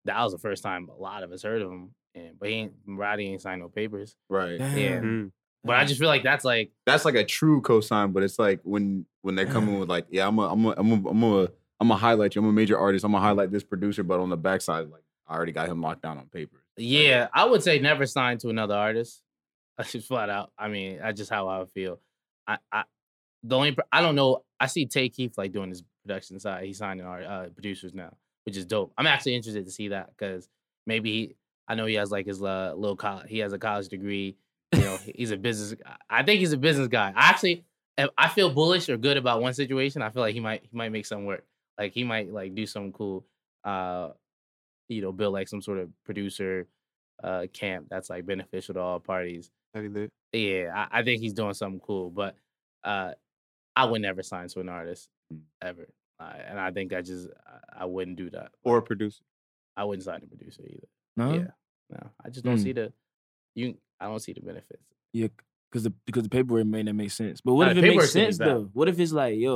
that was the first time a lot of us heard of him. And but he ain't Roddy ain't signed no papers. Right. Damn. Yeah. Mm. But I just feel like that's like That's like a true cosign, but it's like when when they're coming with like, yeah, I'm a, I'm a, I'm a, I'm a, I'm a highlight you. I'm a major artist. I'm gonna highlight this producer, but on the backside, like I already got him locked down on paper. Yeah, I would say never sign to another artist. That's just flat out. I mean, that's just how I would feel. I, I the only I don't know. I see Tay Keith like doing his production side. He's signing our uh, producers now, which is dope. I'm actually interested to see that because maybe he, I know he has like his uh, little college. He has a college degree. You know, he's a business. I think he's a business guy. I actually, if I feel bullish or good about one situation. I feel like he might he might make something work. Like he might like do something cool. Uh, you know, build like some sort of producer uh camp that's like beneficial to all parties. Yeah, I, I think he's doing something cool, but uh I would never sign to an artist Mm. ever. Uh, and I think I just I, I wouldn't do that. Or a producer. I wouldn't sign a producer either. No, Yeah. No. I just don't Mm. see the you I don't see the benefits. yeah, because the because the paperwork may not make sense. But what Nah, if it makes paperwork's gonna sense bad. though? What if it's like, yo,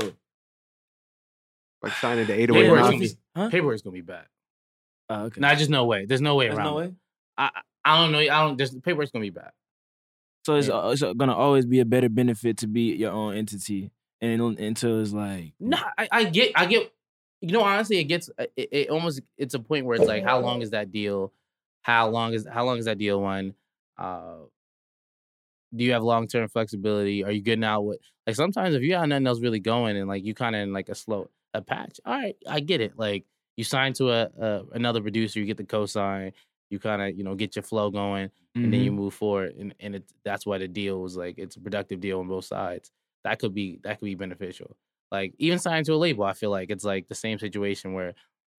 Like signing the Yeah, 808 Paperwork's what gonna if Mafia. it's- huh? Paperwork's gonna be bad. Oh, okay. Nah, just no way. There's no way There's around no way. I I I don't know. I don't just paperwork's gonna be bad. So it's, Yeah. uh, it's gonna always be a better benefit to be your own entity, and until it's like, No, I, I get, I get. You know, honestly, it gets, uh, it, it almost, it's a point where it's like, how long is that deal? How long is, how long is that deal one? Uh, do you have long term flexibility? Are you getting out with, like, sometimes if you got nothing else really going and like you kind of in like a slow, a patch, all right, I get it. Like, you sign to a, a another producer, you get the cosign, you kind of, you know, get your flow going and then you mhm. move forward and, and it, that's why the deal was like it's a productive deal on both sides that could be that could be beneficial like even signing to a label i feel like it's like the same situation where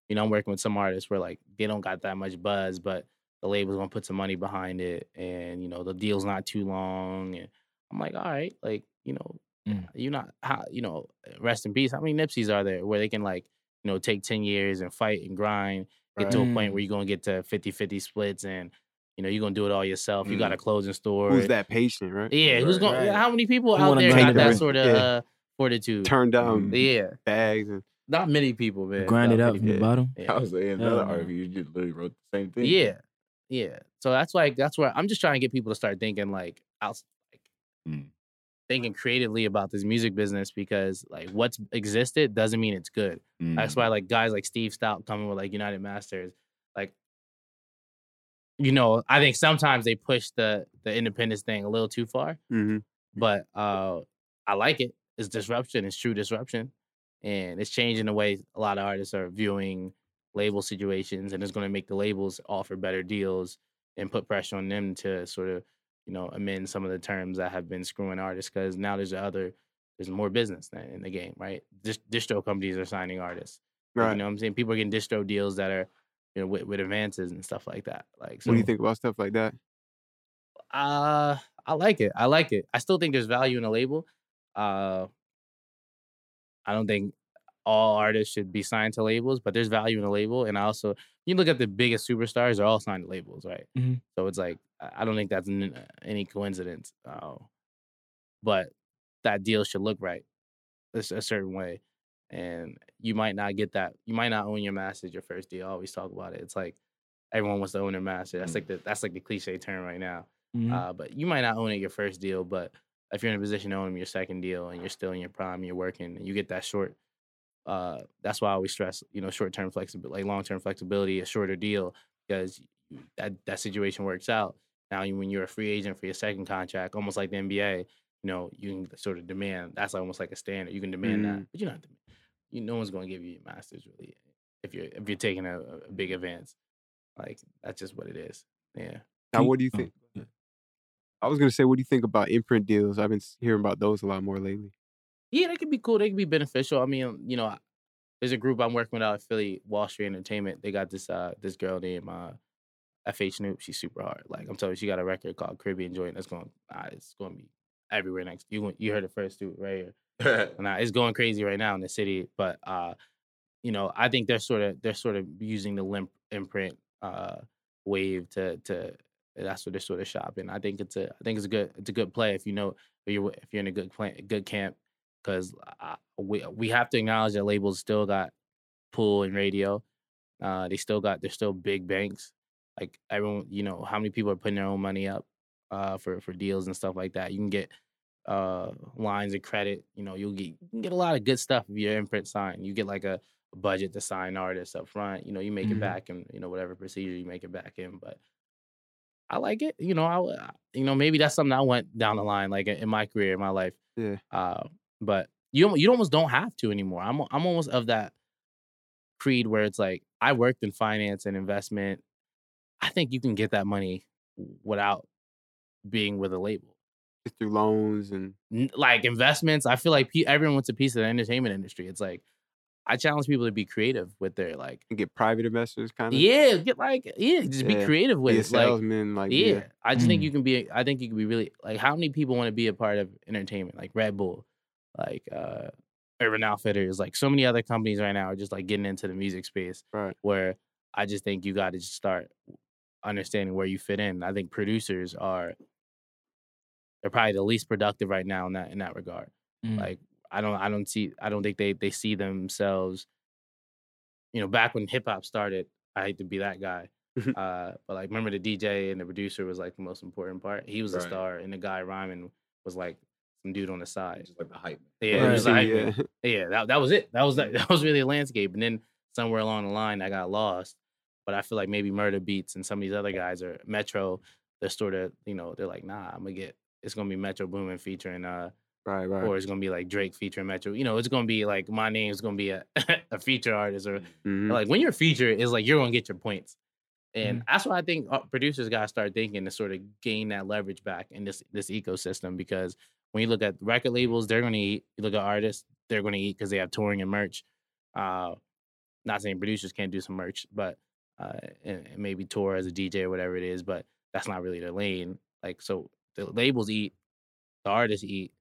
you know i'm working with some artists where like they don't got that much buzz but the label's gonna put some money behind it and you know the deal's not too long and i'm like all right like you know Mm. you're not how you know rest in peace how many Nipseys are there where they can like you know take 10 years and fight and grind get to a point where you're gonna get to 50-50 splits and you know you're gonna do it all yourself you got a closing store Who's that patient, right? yeah who's Right. going Right. how many people Who out there grind got that out. sort of Yeah. uh fortitude Turn down yeah bags and not many people man grind it Not out many from the bottom. Yeah. I was saying Hell another no. article. You just literally wrote the same thing. Yeah, yeah. So that's like that's where I'm just trying to get people to start thinking like out, like Mm. thinking creatively about this music business because like what's existed doesn't mean it's good. That's Mm. why like guys like Steve Stoute coming with like United Masters, like you know, I think sometimes they push the the independence thing a little too far, hmm but uh I like it. It's disruption. It's true disruption, and it's changing the way a lot of artists are viewing label situations, and it's going to make the labels offer better deals and put pressure on them to sort of you know amend some of the terms that have been screwing artists because now there's other there's more business in the game, right? Dis- distro companies are signing artists. Right. You know what I'm saying? People are getting distro deals that are you know with, with advances and stuff like that. Like, so What do you think about stuff like that? uh, I like it. I like it. I still think there's value in a label. Uh, I don't think all artists should be signed to labels, but there's value in a label. And I also, you look at the biggest superstars; they're all signed to labels, right? Mhm. So it's like I don't think that's n- any coincidence. Uh, but that deal should look right, a certain way, and you might not get that. You might not own your masters your first deal. I always talk about it. It's like everyone wants to own their master. That's Mm. like the that's like the cliche term right now. Mhm. Uh, but you might not own it your first deal, but if you're in a position to own your second deal and you're still in your prime, you're working, and you get that short. Uh, that's why I always stress, you know, short term flexibility, like long term flexibility, a shorter deal, because that that situation works out. Now, when you're a free agent for your second contract, almost like the NBA, you know, you can sort of demand. That's almost like a standard. You can demand Mm. that, but not. dem- You no one's going to give you your masters really if you're if you're taking a, a big advance. Like that's just what it is. Yeah. Now, what do you oh, think? I was gonna say, what do you think about imprint deals? I've been hearing about those a lot more lately. Yeah, they could be cool. They could be beneficial. I mean, you know, there's a group I'm working with out at Philly, Wall Street Entertainment. They got this uh this girl named uh FH Snoop. She's super hard. Like I'm telling you, she got a record called Caribbean Joint. That's going uh, it's going to be everywhere next. You you heard it first too, right here. Nah, it's going crazy right now in the city. But uh, you know, I think they're sort of they're sort of using the limp imprint uh wave to to that's what they're sort of shopping. I think it's a I think it's a good it's a good play if you know if you're if you're in a good play, good camp because we we have to acknowledge that labels still got pull and radio. Uh, they still got they're still big banks. Like everyone, you know, how many people are putting their own money up uh, for for deals and stuff like that. You can get uh, lines of credit. You know, you'll get you can get a lot of good stuff if your imprint sign. You get like a, budget to sign artists up front. You know, you make it Mhm. back and you know whatever procedure you make it back in. But I like it. You know, I I- you know maybe that's something I went down the line like in my career, in my life. Yeah. Uh, but you you almost don't have to anymore. I'm I'm almost of that creed where it's like I worked in finance and investment. I think you can get that money without being with a label. Through loans and Like investments, I feel like pe- everyone wants a piece of the entertainment industry. It's like I challenge people to be creative with their like, and get private investors kind of. yeah, get like, yeah, just be creative with Be it. Like, like yeah, yeah. I just think Mm. you can be. I think you can be really like. How many people want to be a part of entertainment? Like Red Bull, like uh Urban Outfitters, like so many other companies right now are just like getting into the music space. Right. Where I just think you got to just start understanding where you fit in. I think producers are. They're probably the least productive right now in that in that regard. Mm. Like I don't I don't see I don't think they they see themselves. You know, back when hip hop started, I hate to be that guy. uh, but like remember the DJ and the producer was like the most important part. He was a star, and the guy rhyming was like some dude on the side. Just like the hype. Yeah, Right. was Yeah, like yeah. yeah, that that was it. That was that, that was really a landscape. And then somewhere along the line, I got lost. But I feel like maybe Murda Beatz and some of these other guys are Metro. They're sort of you know they're like nah, I'm gonna get it's gonna be Metro Boomin featuring uh Right, right. or it's gonna be like Drake featuring Metro. You know, it's gonna be like my name's gonna be a a feature artist or Mhm. like when you're featured, it's like you're gonna get your points, and that's why I think uh, producers gotta start thinking to sort of gain that leverage back in this this ecosystem. Because when you look at record labels, they're gonna eat. You look at artists, they're gonna eat because they have touring and merch. Uh, not saying producers can't do some merch, but uh, and, and maybe tour as a DJ or whatever it is, but that's not really their lane. Like so, the labels eat, the artists eat,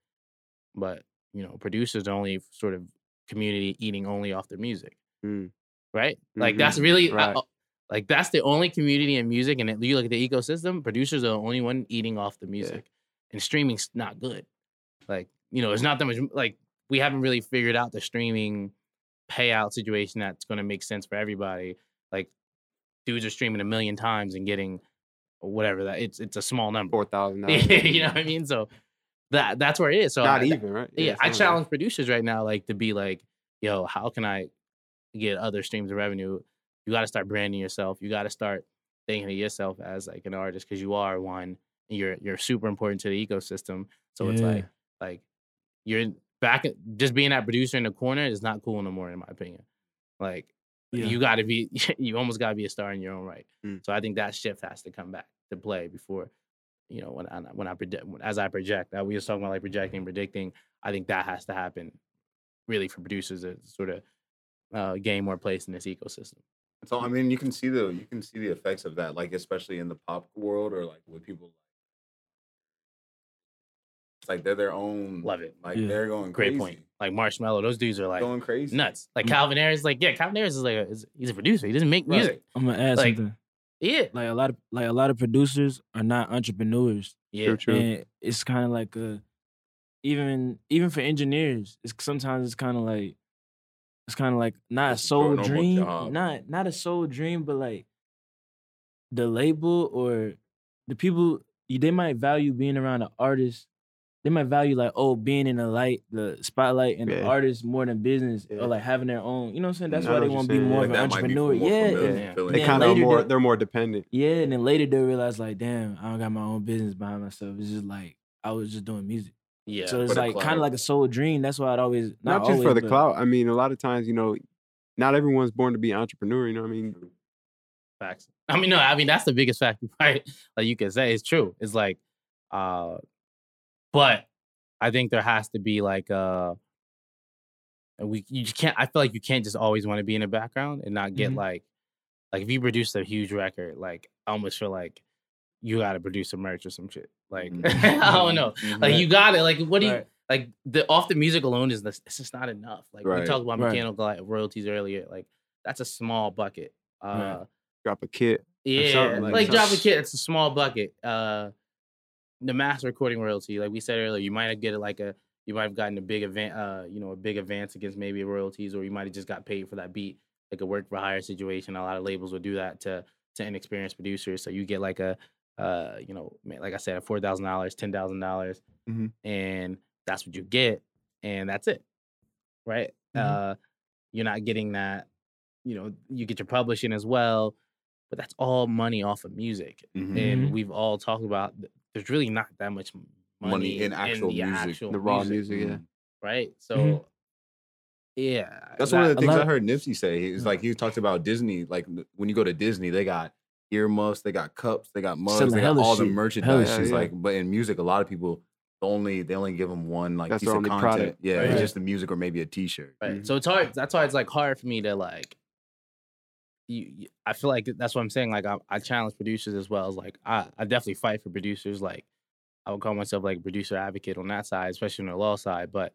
but you know, producers are only sort of community eating only off their music Mm. right? Like Mhm. that's really uh, Right. uh, like that's the only community in music, and it- you look at the ecosystem. Producers are the only one eating off the music, and streaming's not good. Like you know, it's not that much. Like we haven't really figured out the streaming payout situation that's going to make sense for everybody. Like dudes are streaming a million times and getting whatever that it's it's a small number. Four thousand you know what I mean? So that that's where it is. So Not I- even, right? yeah, it's I challenge producers right now, like to be like, yo, how can I get other streams of revenue? You got to start branding yourself. You got to start thinking of yourself as like an artist because you are one. And you're you're super important to the ecosystem. So it's like like you're back just being that producer in the corner is not cool no more, in my opinion. Like Yeah. you got to be, you almost got to be a star in your own right. Mm. So I think that shift has to come back to play before, you know, when I when I predict as I project. That we was talking about like projecting, predicting. I think that has to happen, really, for producers to sort of uh, gain more place in this ecosystem. So I mean, you can see the you can see the effects of that, like especially in the pop world or like with people. It's like they're their own. Love it. Like Yeah. they're going Great crazy. point. Like Marshmello, those dudes are like going crazy. nuts. Like Mm. Calvin Harris, like yeah, Calvin Harris is like a, is, he's a producer. He doesn't make Right. music. I'm gonna add Like, something. Yeah, Like a lot of like a lot of producers are not entrepreneurs. yeah, True, true. And it's kind of like a even even for engineers, it's sometimes it's kind of like it's kind of like not a Just a soul dream, job. not not a soul dream, but like the label or the people they might value being around an artist. They might value like oh being in the light, the spotlight, and the artist more than business Yeah. or like having their own. You know what I'm saying? That's I why they want to be more yeah. of an that might be entrepreneur. more Yeah, familiar yeah. They kind of more. They're, they're more dependent. yeah, and then later they'll realize like, damn, I don't got my own business behind myself. It's just like I was just doing music. yeah. so it's like kind of like a soul dream. That's why I'd always Not, not, just for the but- clout. I mean, a lot of times, you know, not everyone's born to be an entrepreneur. You know what I mean? Facts. I mean, no, I mean that's the biggest fact, right? Like you can say it's true. It's like, uh, but I think there has to be like uh we you just can't. I feel like you can't just always want to be in the background and not get Mhm. like, like if you produce a huge record, like I almost feel like you got to produce some merch or some shit. Like Mhm. I don't know. Mhm. Like you got it. Like what do you like? The off the music alone is this- it's just not enough. Like we talked about Right. mechanical like, royalties earlier. Like that's a small bucket. Uh, Right. Drop a kit. yeah, like, like drop a kit. It's a small bucket. Uh, the mass recording royalty, like we said earlier, you might have get like a, you might have gotten a big event, uh, you know, a big advance against maybe royalties, or you might have just got paid for that beat, like a work for hire situation. A lot of labels will do that to to inexperienced producers, so you get like a uh, you know, like I said, four thousand dollars, ten thousand dollars, Mhm. and that's what you get, and that's it, right? Mhm. Uh, you're not getting that. You know, you get your publishing as well, but that's all money off of music, Mhm. and we've all talked about. Th- There's really not that much money, Money in actual the music, actual the raw music, yeah. Mhm. right? So, Mhm. yeah, That's one of the things I heard Nipsey say. He's like he talked about Disney. Like when you go to Disney, they got earmuffs, they got cups, they got mugs, Selling they got all the shit. Hella merchandise. Yeah, yeah. like, but in music, a lot of people only they only give them one like That's piece of content. product. Yeah, Right. it's just the music or maybe a T-shirt. Right. Mhm. So it's hard. That's why it's like hard for me to like. You, I feel like that's what I'm saying. Like I, I challenge producers as well as like I, I definitely fight for producers. Like I would call myself like a producer advocate on that side, especially on the law side. But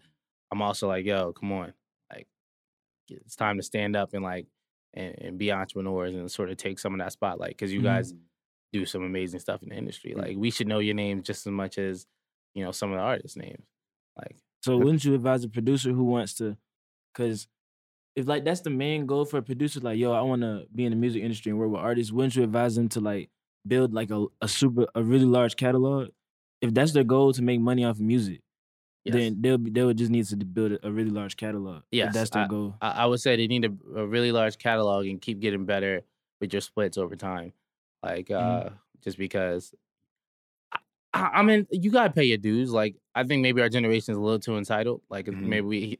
I'm also like, yo, come on, like it's time to stand up and like and, and be entrepreneurs and sort of take some of that spotlight because you guys mm. do some amazing stuff in the industry. Mm. Like we should know your names just as much as you know some of the artists' names. Like So wouldn't you advise a producer who wants to, because if like that's the main goal for a producer, like yo, I want to be in the music industry and work with artists. Wouldn't you advise them to like build like a, a super a really large catalog? If that's their goal to make money off of music, yes. then they'll be, they would just need to build a, a really large catalog. Yeah, that's their goal. I, I would say they need a, a really large catalog and keep getting better with your splits over time. Like, uh, Mhm. just because I, I I mean, you gotta pay your dues. Like, I think maybe our generation is a little too entitled. Like, Mhm. maybe we,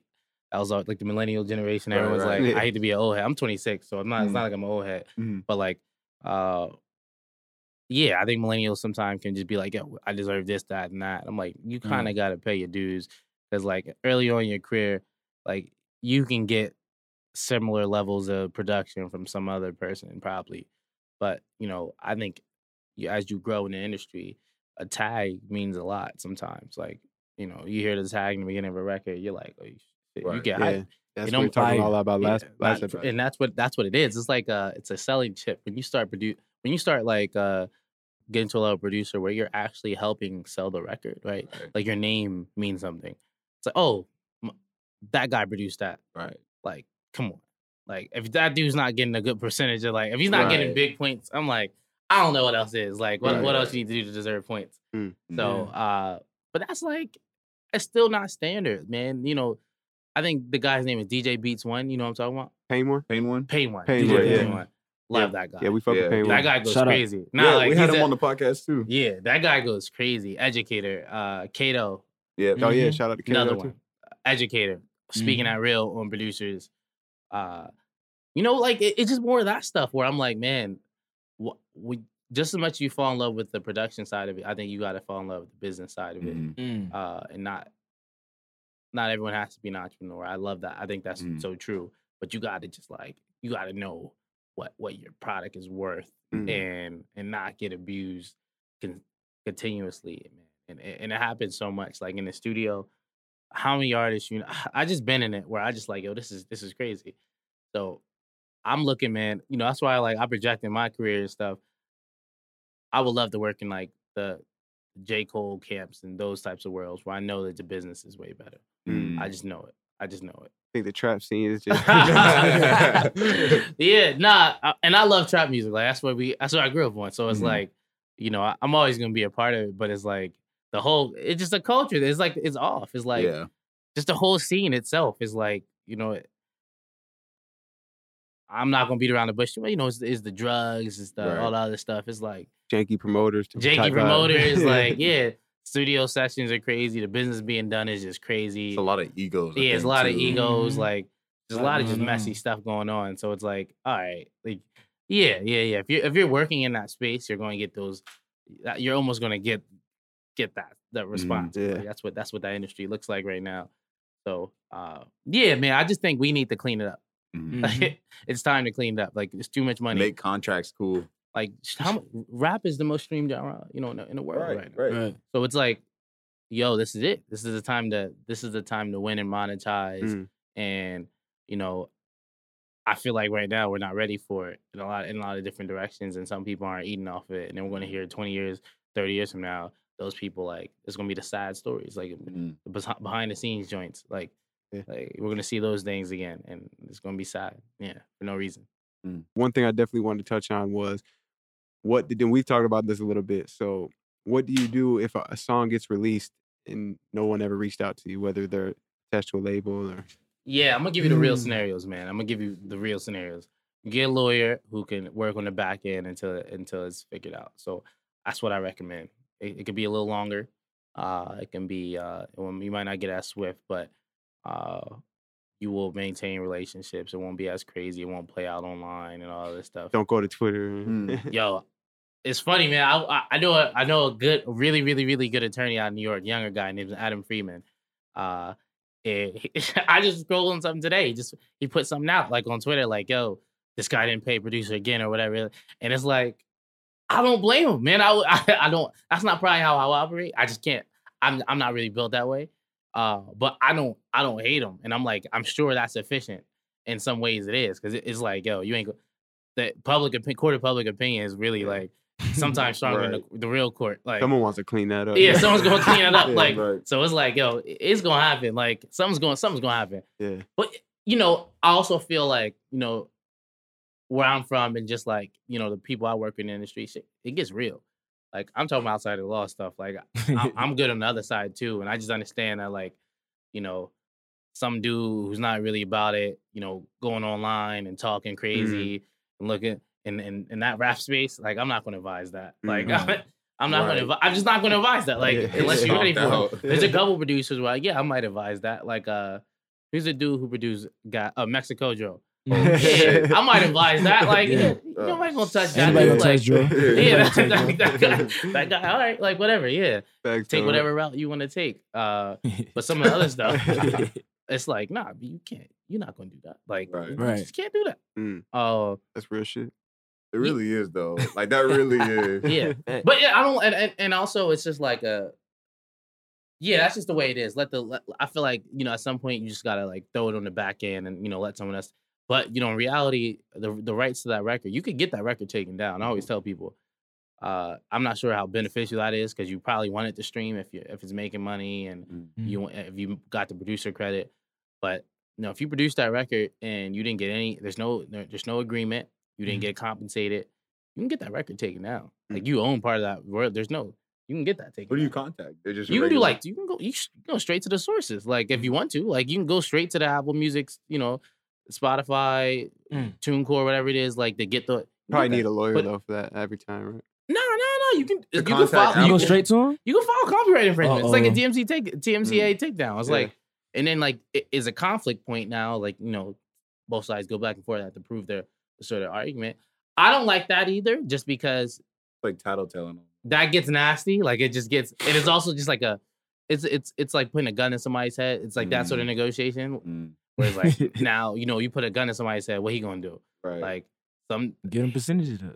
that was like the millennial generation. Right, Everyone's right. like, Yeah. I hate to be an old head. I'm 26, so I'm not. It's Mhm. not like I'm an old head. Mhm. But like, uh, yeah, I think millennials sometimes can just be like, Yo, I deserve this, that, and that. I'm like, you kind of gotta pay your dues because like early on in your career, like you can get similar levels of production from some other person probably, but you know, I think you, as you grow in the industry, a tag means a lot sometimes. Like, you know, you hear the tag in the beginning of a record, you're like, oh, shit, you get Yeah, hype. that's know, what we talking all about last Yeah, last episode. and that's what that's what it is. It's like uh it's a selling chip. When you start produce when you start like uh getting to a level producer where you're actually helping sell the record, right? Right. Like your name means something. It's like, oh, m- that guy produced that. Right. Like, come on. Like, if that dude's not getting a good percentage of like, if he's not getting big points, I'm like, I don't know what else is. Like, what, Right, what else you need to do to deserve points? Mm. So, uh, but that's like, it's still not standard, man. You know, I think the guy's name is DJ Beats One. You know what I'm talking about? Pain One. Pain one. Pay one. Pain DJ One, Beats yeah. One. Love that guy. Yeah, we fuck Yeah. with Pain that guy goes Shout out. crazy. Nah, yeah, like, we had him a- on the podcast too. Yeah, that guy goes crazy. Educator, uh, Kato, Yeah. Oh yeah, Mhm. shout out to Kato. another one. too. Educator, speaking Mhm. at real on producers. Uh, you know, like it, it's just more of that stuff where I'm like, man, wh- we just as much you fall in love with the production side of it, I think you got to fall in love with the business side of it, Mhm. Mm. uh, and not not everyone has to be an entrepreneur. I love that. I think that's Mhm. so true. But you got to just like you got to know what what your product is worth Mhm. and and not get abused con- continuously, man. And and and it happens so much. Like in the studio, how many artists you know? I just been in it where I just like, yo, this is this is crazy. So I'm looking, man. You know, that's why I like I project in my career and stuff. I would love to work in like the J. Cole camps and those types of worlds where I know that the business is way better. Mm. I just know it. I just know it. I think the trap scene is just yeah, nah, I- and I love trap music. Like that's what we, that's what I grew up on. So it's Mhm. like, you know, I, I'm always gonna be a part of it. But it's like the whole, it's just a culture. It's like it's off. It's like yeah. just the whole scene itself is like, you know, it, I'm not gonna beat around the bush. You know, it's, it's the drugs, it's the Right. all the other stuff. It's like janky promoters. janky promoters. like, yeah, studio sessions are crazy. The business being done is just crazy. It's a lot of egos. I yeah, it's a think, lot of too. egos. Mhm. Like there's a Lot lot of just messy stuff going on. So it's like, all right, like yeah, yeah, yeah. If you're if you're working in that space, you're going to get those. You're almost going to get get that that response. yeah. Like, that's what that's what that industry looks like right now. So uh, yeah, man, I just think we need to clean it up. Mhm. Mhm. it's time to clean it up. Like it's too much money. Make contracts cool. Like how rap is the most streamed genre, you know, in the, in the world right, now. Right. So it's like, yo, this is it. This is the time to this is the time to win and monetize. Mm. And you know, I feel like right now we're not ready for it in a lot in a lot of different directions, and some people aren't eating off of it. And then we're going to hear twenty years, thirty years from now, those people like it's going to be the sad stories, like Mhm. the behind the scenes joints, like. Yeah. Like we're gonna see those things again, and it's gonna be sad. Yeah, for no reason. One thing I definitely wanted to touch on was what did and we've talked about this a little bit. So what do you do if a, a song gets released and no one ever reached out to you, whether they're attached to a label or Yeah, I'm gonna give you the real Mm. scenarios, man. I'm gonna give you the real scenarios. Get a lawyer who can work on the back end until until it's figured out. So that's what I recommend. It, it could be a little longer. Uh, it can be uh, well, you might not get as swift, but uh, you will maintain relationships. It won't be as crazy. It won't play out online and all this stuff. don't go to Twitter. Mm. Yo, it's funny, man. I I, I know a, I know a good, really, really, really good attorney out in New York, younger guy named Adam Freeman. Uh, and he- I just scrolled on something today. He just he put something out like on Twitter, like, "Yo, this guy didn't pay producer again or whatever," and it's like, I don't blame him, man. I, I I don't. That's not probably how I operate. I just can't. I'm I'm not really built that way. Uh, but I don't I don't hate them, and I'm like I'm sure that's efficient in some ways. It is because it's like, yo, you ain't go- the public opinion, court of public opinion is really like sometimes stronger than the, the real court. Like, Someone wants to clean that up. yeah, someone's gonna clean it up. Yeah, like, right. so it's like, yo, it's gonna happen. Like, something's going, something's gonna happen. yeah. But you know, I also feel like you know where I'm from and just like you know the people I work in the industry, shit, it gets real. Like I'm talking about outside of the law stuff. Like I, I'm good on the other side too, and I just understand that like you know some dude who's not really about it, you know, going online and talking crazy and looking in, in in that rap space. Like I'm not going to advise that. Like Mhm. I'm not Right. to. I'm just not going to advise that. Like Yeah. unless you're ready for it. There's a couple producers where like, yeah, I might advise that. Like uh, who's a dude who produced got uh, Mexikodro. Yeah, shit. I might advise that. Like, Yeah. yeah, you nobody gonna touch that. Anybody dude. gonna Like, touch Joe? yeah, Anybody that, that, that guy, that guy. All right, like whatever. Yeah, Facts, take though. whatever route you want to take. Uh, but some of the other stuff, it's like, nah, you can't. You're not gonna do that. Like, Right. you Right. just can't do that. Mm. Uh, That's real shit. It really is though. Like that really is. yeah, but yeah, I don't. And, and and also, it's just like a. Yeah, that's just the way it is. Let the. Let, I feel like you know at some point you just gotta like throw it on the back end and you know let someone else. But you know, in reality, the the rights to that record, you could get that record taken down. I always tell people, uh, I'm not sure how beneficial that is because you probably want it to stream if you if it's making money and Mm. you if you got the producer credit. But you know, if you produce that record and you didn't get any, there's no there- there's no agreement. You didn't Mhm. get compensated. You can get that record taken down. Like Mm. you own part of that. world. There's no. You can get that taken. Who do you down. contact? They're just You can do like you can go you go straight to the sources. Like if you want to, like you can go straight to the Apple Music, you know, Spotify, Mm. TuneCore, whatever it is. Like they get the Probably get need a lawyer But- though for that every time, right? No, no, no. You can you can file. You Apple. go straight to him? you can file copyright infringement. It's like a Uh-oh. DMC take DMCA takedown. It's Yeah. like, and then like it is a conflict point now. Like you know, both sides go back and forth have to prove their sort of argument. I don't like that either, just because like tattletelling them. that gets nasty. Like it just gets, and it's also just like a, it's it's it's like putting a gun in somebody's head. It's like that sort of negotiation. Mm, Where it's like now you know you put a gun in somebody's head, what he gonna do? right. Like some Get him percentages up.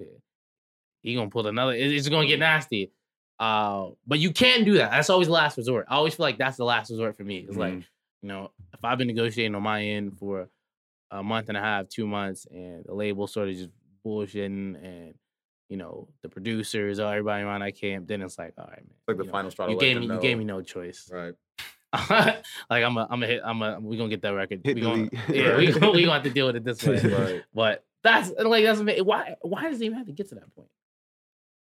he gonna pull another. it- It's gonna get nasty. Uh, but you can't do that. That's always the last resort. I always feel like that's the last resort for me. It's like Mhm. you know, if I've been negotiating on my end for a month and a half, two months, and the label sort of just bullshitting, and you know the producers or everybody around that camp, then it's like, all right, man. like the know, final straw. You gave me, you gave me no choice. Right. like I'm a, I'm a hit. I'm a. We gonna get that record. Hit we gonna, yeah, we, gonna- we gonna have to deal with it this way. Right. But that's like that's why why does it even have to get to that point?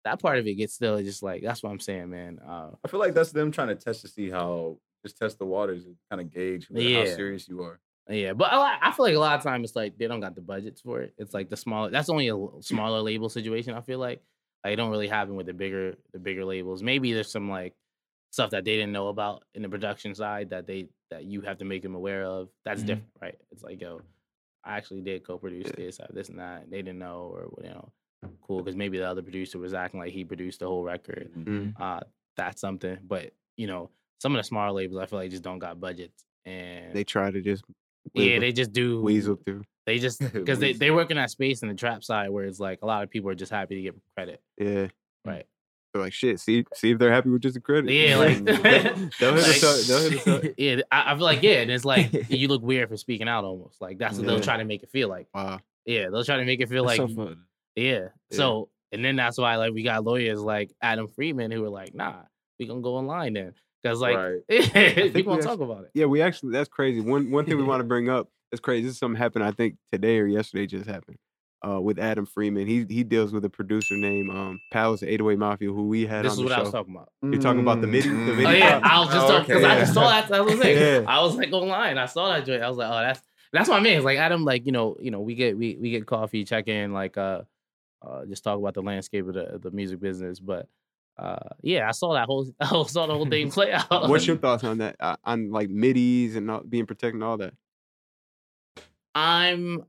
That part of it gets still just like that's what I'm saying, man. Uh, I feel like that's them trying to test to see how just test the waters and kind of gauge who- how serious you are. yeah, but a lot, I feel like a lot of times it's like they don't got the budgets for it. It's like the smaller. That's only a smaller label situation. I feel like like it don't really happen with the bigger the bigger labels. Maybe there's some like stuff that they didn't know about in the production side that they that you have to make them aware of. That's Mhm. different, right? It's like yo, I actually did co-produce Yeah. this, this and that. They didn't know, or you know, cool because maybe the other producer was acting like he produced the whole record. Mm. Uh, that's something. But you know, some of the smaller labels, I feel like just don't got budgets, and They try to just yeah, they just do weasel through. They just because they they work in that space in the trap side where it's like a lot of people are just happy to get credit, Yeah. right? They're like shit. See, see if they're happy with just the credit. Yeah, like they'll, they'll hit us like- up. They'll hit us up. yeah, I, I feel like yeah, and it's like you look weird for speaking out almost. Like that's what they'll try to make it feel like. Wow. Yeah, they'll try to make it feel That's like so fucked. yeah. Yeah. So and then that's why like we got lawyers like Adam Freeman who were like, nah, we gonna go online then because like Right. we we gonna talk about it. Yeah, we actually that's crazy. One one thing we want to bring up that's crazy. This is something happened. I think today or yesterday just happened. Uh, with Adam Freeman. He he deals with a producer named um, Palace 808 Mafia, who we had This on is the what show. I was talking about. You're talking about the MIDI- the Mm. MIDI Oh yeah, pop. I was just Oh, talking because I just saw that. That was it. Yeah. I was like online. I saw that joint. I was like, oh, that's that's what I mean. It's like Adam, like you know, you know, we get we we get coffee, check in, like uh, uh, just talk about the landscape of the the music business. But uh, yeah, I saw that whole I saw the whole thing play out. What's your thoughts on that? Uh, on like midis and all, being protected and all that? I'm.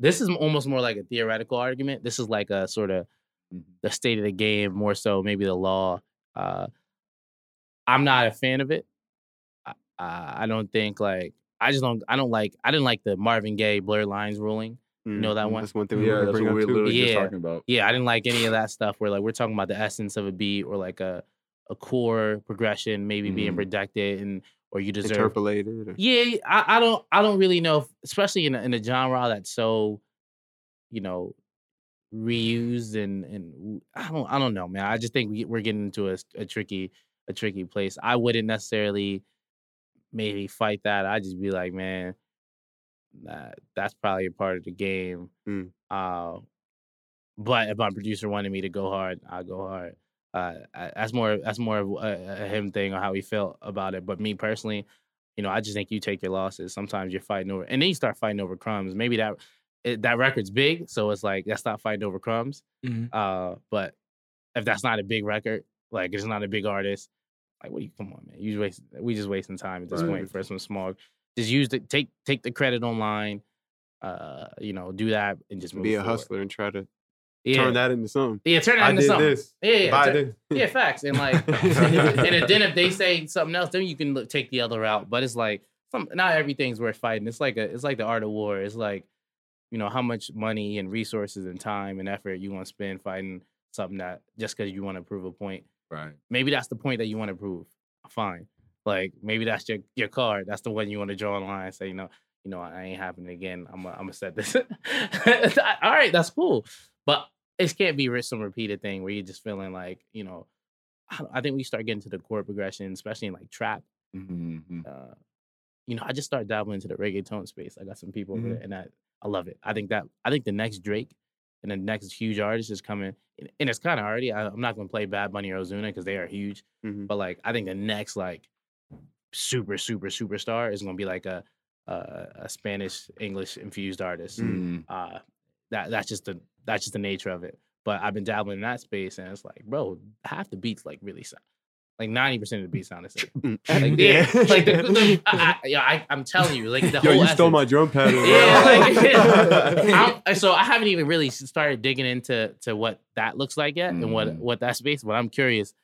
This is almost more like a theoretical argument. This is like a sort of Mhm. the state of the game, more so maybe the law. Uh, I'm not a fan of it. I, I I don't think like I just don't I don't like I didn't like the Marvin Gaye blur lines ruling. You know that Mhm. one? That's one thing we Yeah, that's bring what up we too. literally just Yeah. talking about. Yeah, I didn't like any of that stuff where like we're talking about the essence of a beat or like a a core progression maybe being Mhm. protected and or you deserve Interpolated. or- Yeah, I, I don't I don't really know, if, especially in a, in a genre that's so, you know, reused and and I don't I don't know, man. I just think we, we're getting into a, a tricky a tricky place. I wouldn't necessarily maybe fight that. I'd just be like, man, that that's probably a part of the game. Mm. Uh, but if my producer wanted me to go hard, I'll go hard. Uh, that's more that's more of a, a him thing or how he felt about it. But me personally, you know, I just think you take your losses. Sometimes you're fighting over, and then you start fighting over crumbs. Maybe that it, that record's big, so it's like let's not fighting over crumbs. Mhm. Uh, but if that's not a big record, like it's not a big artist, like what? do You come on, man. You just waste, we just wasting time at this Right. point for some small. Just use the take take the credit online. Uh, you know, do that and just move Be a forward. hustler and try to Yeah. turn that into something. Yeah, turn that I into did something. this. Yeah, yeah, Buy tur- yeah, facts. And like, and then if they say something else, then you can look, take the other route. But it's like, some not everything's worth fighting. It's like a, it's like the art of war. It's like, you know, how much money and resources and time and effort you want to spend fighting something that just because you want to prove a point. Right. Maybe that's the point that you want to prove. Fine. Like maybe that's your your card. That's the one you want to draw a line and say, you know, you know, I ain't happening again. I'm gonna I'm gonna set this. All right, that's cool. But it can't be some repeated thing where you're just feeling like, you know, I, I think we start getting to the chord progression, especially in like trap. Mm-hmm. Uh, you know, I just start dabbling into the reggaeton space. I got some people over Mhm. there, and I I love it. I think that I think the next Drake and the next huge artist is coming, and, it's kind of already. I, I'm not gonna play Bad Bunny or Ozuna because they are huge, Mhm. but like I think the next like super super superstar is gonna be like a a, a Spanish English infused artist. Mm-hmm. Uh, that that's just the that's just the nature of it. But I've been dabbling in that space, and it's like, bro, half the beats like really sound like ninety percent of the beats sound the same. Mm. Like, yeah, like the, the I, I, yeah, I, I'm telling you, like the Yo, whole you stole essence- my drum bro. yeah, like, I'm- so I haven't even really started digging into to what that looks like yet and what Mhm. what that space. But I'm curious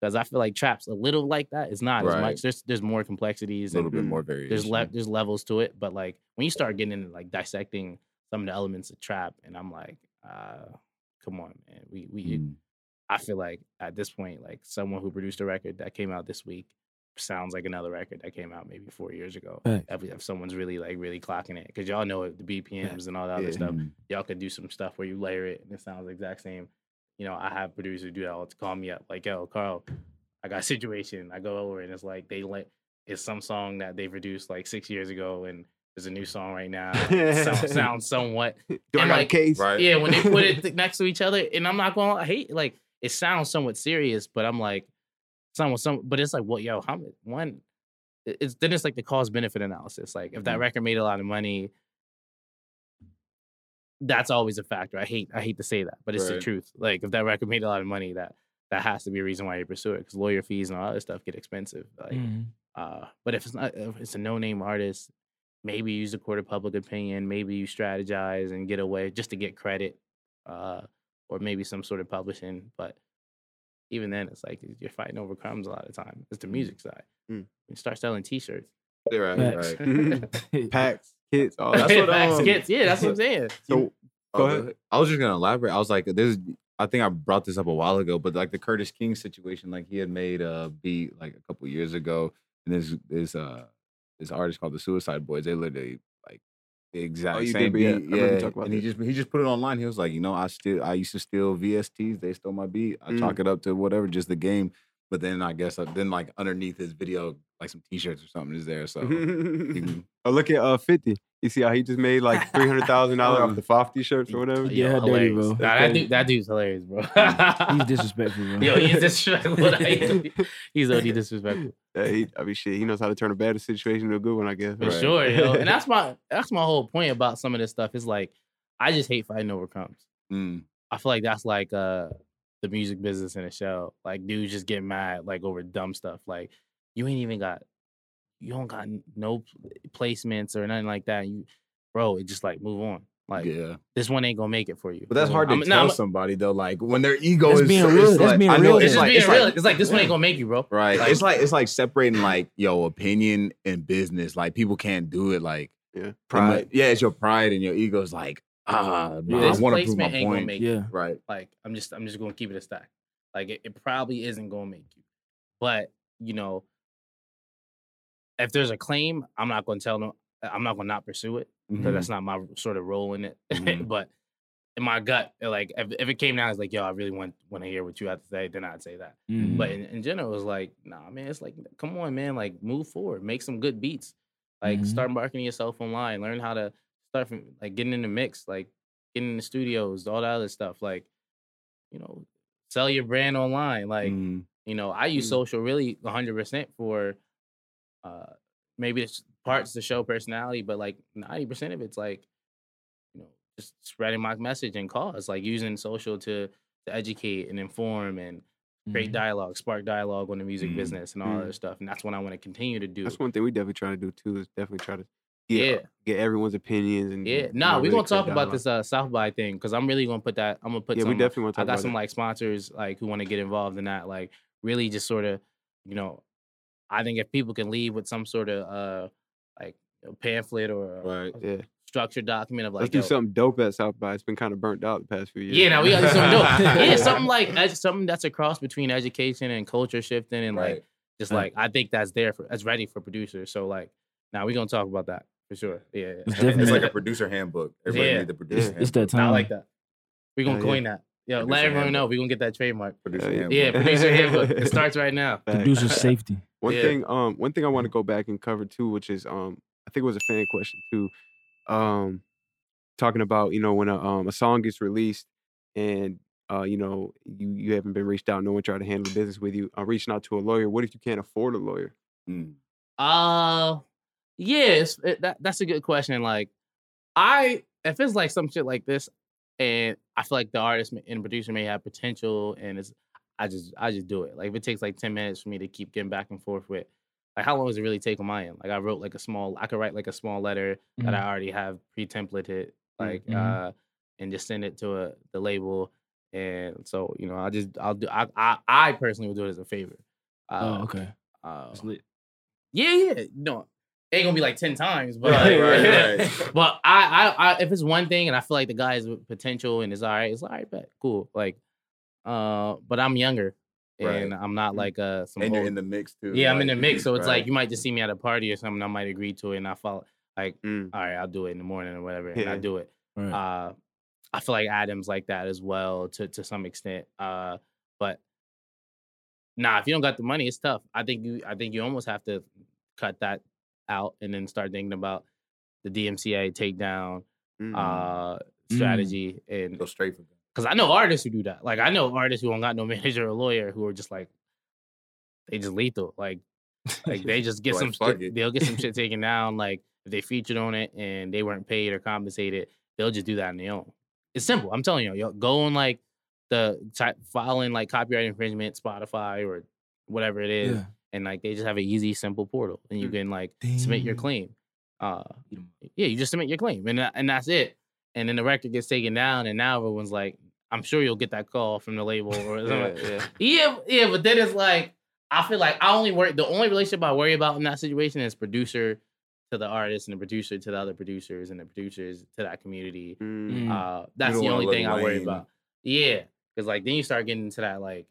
because I feel like traps a little like that. It's not as much. There's there's more complexities A little and bit more variation. there's le- there's levels to it. But like when you start getting into like dissecting some of the elements of trap, and I'm like, uh, come on, man, we we. Mm. I feel like at this point, like someone who produced a record that came out this week sounds like another record that came out maybe four years ago. Facts. If, if someone's really like really clocking it, because y'all know the BPMs and all that other stuff. Mhm. Y'all could do some stuff where you layer it and it sounds the exact same. You know, I have producers do that all to call me up, like, yo, Carl, I got a situation. I go over and it's like they let it's some song that they produced like six years ago and there's a new song right now. It sounds, sounds somewhat Do I And, got a case? Right. yeah, when they put it next to each other, and I'm not going to hate like it sounds somewhat serious, but I'm like, somewhat some, but it's like, well, yo, how much one? It's then it's like the cost benefit analysis. Like if that Mhm. record made a lot of money, that's always a factor. I hate I hate to say that, but it's the truth. Like if that record made a lot of money, that that has to be a reason why you pursue it because lawyer fees and all that other stuff get expensive. Like, Mhm. uh, but if it's not, if it's a no name artist, maybe use the court of public opinion. Maybe you strategize and get away just to get credit, uh, or maybe some sort of publishing. But even then, it's like you're fighting over crumbs a lot of time. It's the music side. Mm. You start selling T-shirts. Yeah, right, Facts. right. Packs, kits, all That's what, Facts, um, kids. Yeah, that's what I'm saying. So Go ahead. I was just gonna elaborate. I was like, "This." I think I brought this up a while ago, but like the Curtis King situation, like he had made a beat like a couple years ago, and this this uh this artist called the Suicide Boys. They literally like the exact Oh, same did, yeah, I beat, remember yeah. talking about and he just he just put it online. He was like, you know, I still I used to steal VSTs. They stole my beat. I Mm. chalk it up to whatever, just the game. But then I guess uh, then like underneath his video, like some t-shirts or something is there. So you- oh, look at uh fifty. You see how he just made like three hundred thousand dollars off the FOF t-shirts or whatever. Yeah, how dirty, bro. Nah, that, dude, that dude's hilarious, bro. He's disrespectful, bro. Yo, he's disrespectful. he's OD disrespectful. Yeah, he, I mean, shit, he knows how to turn a bad situation into a good one, I guess. For Right. sure, yo. And that's my that's my whole point about some of this stuff. Is like I just hate fighting over crumbs. Mm. I feel like that's like uh the music business in a shell. Like dudes just get mad like over dumb stuff. Like you ain't even got you don't got no placements or nothing like that. You bro, it just like move on. Like yeah. this one ain't gonna make it for you. But that's hard to I'm- tell nah, I'm- somebody though. Like when their ego is being real. it's That's like- being real. It's it's just like being it's real. like it's like this one ain't gonna make you, bro. right. Like- it's like it's like separating like yo opinion and business. Like people can't do it. Like Yeah. pride. Yeah, it's your pride and your ego is like ah. no, This I want to prove my placement ain't gonna point. make Yeah. Right. Like I'm just I'm just gonna keep it a stack. Like it, it probably isn't gonna make you. But you know, if there's a claim, I'm not gonna tell them I'm not gonna not pursue it because Mhm. that's not my sort of role in it. Mhm. but in my gut, like if, if it came down, it's like, yo, I really want want to hear what you have to say, then I'd say that. Mhm. But in, in general, it's like, nah, man, it's like, come on, man, like move forward, make some good beats, like Mhm. start marketing yourself online, learn how to start from like getting in the mix, like getting in the studios, all that other stuff, like, you know, sell your brand online, like, Mm. you know, I use Mm. social really 100% for uh maybe it's parts to show personality, but like 90% of it's like, you know, just spreading my message and cause, like using social to to educate and inform and create Mhm. dialogue, spark dialogue on the music Mm. business and all Mm. other stuff. And that's what I want to continue to do. That's one thing we definitely try to do too. Is definitely try to get, Yeah. get everyone's opinions and Yeah, nah, we're really gonna talk about this uh South by thing because I'm really gonna put that. I'm gonna put Yeah, some. we definitely want to I got some it. like sponsors like who want to get involved in that. Like really just sort of, you know, I think if people can leave with some sort of uh like a pamphlet or a, Right. a Yeah, structured document of like let's do yo, something dope at South by. It's been kind of burnt out the past few years. Yeah, now we gotta do something dope. yeah, something like something that's a cross between education and culture shifting and like just like I think that's there for that's ready for producers. So like now we're gonna talk about that for sure. Yeah, yeah. It's It's like a producer handbook. Everybody Yeah. need the producer Yeah. handbook. It's that time. I like that. We're gonna Hell yeah. coin that. Yo, let Producer everyone know. We're gonna get that trademark. Producer Hell yeah. handbook. Yeah, producer handbook. It starts right now. Producer safety. One Yeah. thing, um, one thing I want to go back and cover too, which is, um, I think it was a fan question too, um, talking about you know when a um a song gets released and uh you know you you haven't been reached out, no one tried to handle the business with you, I'm uh, reaching out to a lawyer. What if you can't afford a lawyer? Mm. Uh, yes, it, that that's a good question. Like, I if it's like some shit like this, and I feel like the artist and producer may have potential, and it's I just I just do it. Like if it takes like ten minutes for me to keep getting back and forth with, like how long does it really take on my end? Like I wrote like a small, I could write like a small letter that I already have pre-templated, like Mhm. uh, and just send it to a the label. And so you know, I just I'll do I I, I personally will do it as a favor. Uh, Oh, okay. uh, yeah, yeah. No, it ain't gonna be like ten times, but Right, right, right. but I, I, I, if it's one thing and I feel like the guy has potential and is all right, it's all right, bet, cool. Like, uh, but I'm younger and I'm not like uh some And you're in the mix too. yeah, I'm in the mix, so it's like you might just see me at a party or something. I might agree to it, and I follow. Like, Mm. all right, I'll do it in the morning or whatever, and I Yeah. do it. Right. Uh, I feel like Adam's like that as well to to some extent. Uh, but nah, if you don't got the money, it's tough. I think you I think you almost have to cut that out and then start thinking about the DMCA takedown Mm. uh Mm. strategy and go straight for them. Because I know artists who do that. Like I know artists who don't got no manager or lawyer who are just like they just lethal. Like like they just get Like, some shit, they'll get some shit taken down. Like if they featured on it and they weren't paid or compensated, they'll just do that on their own. It's simple. I'm telling you, yo, go on like the type filing like copyright infringement, Spotify or whatever it is, Yeah. and like they just have an easy, simple portal, and you can like submit your claim. Uh, Eat 'em up. yeah, you just submit your claim, and and that's it. And then the record gets taken down, and now everyone's like, I'm sure you'll get that call from the label or yeah, something. yeah. Yeah, yeah, but then it's like I feel like I only worry. The only relationship I worry about in that situation is producer to the artist and the producer to the other producers and the producers to that community. Mm. Mm. Uh, that's the only let thing I worry Wayne- about. Yeah, because like then you start getting into that like,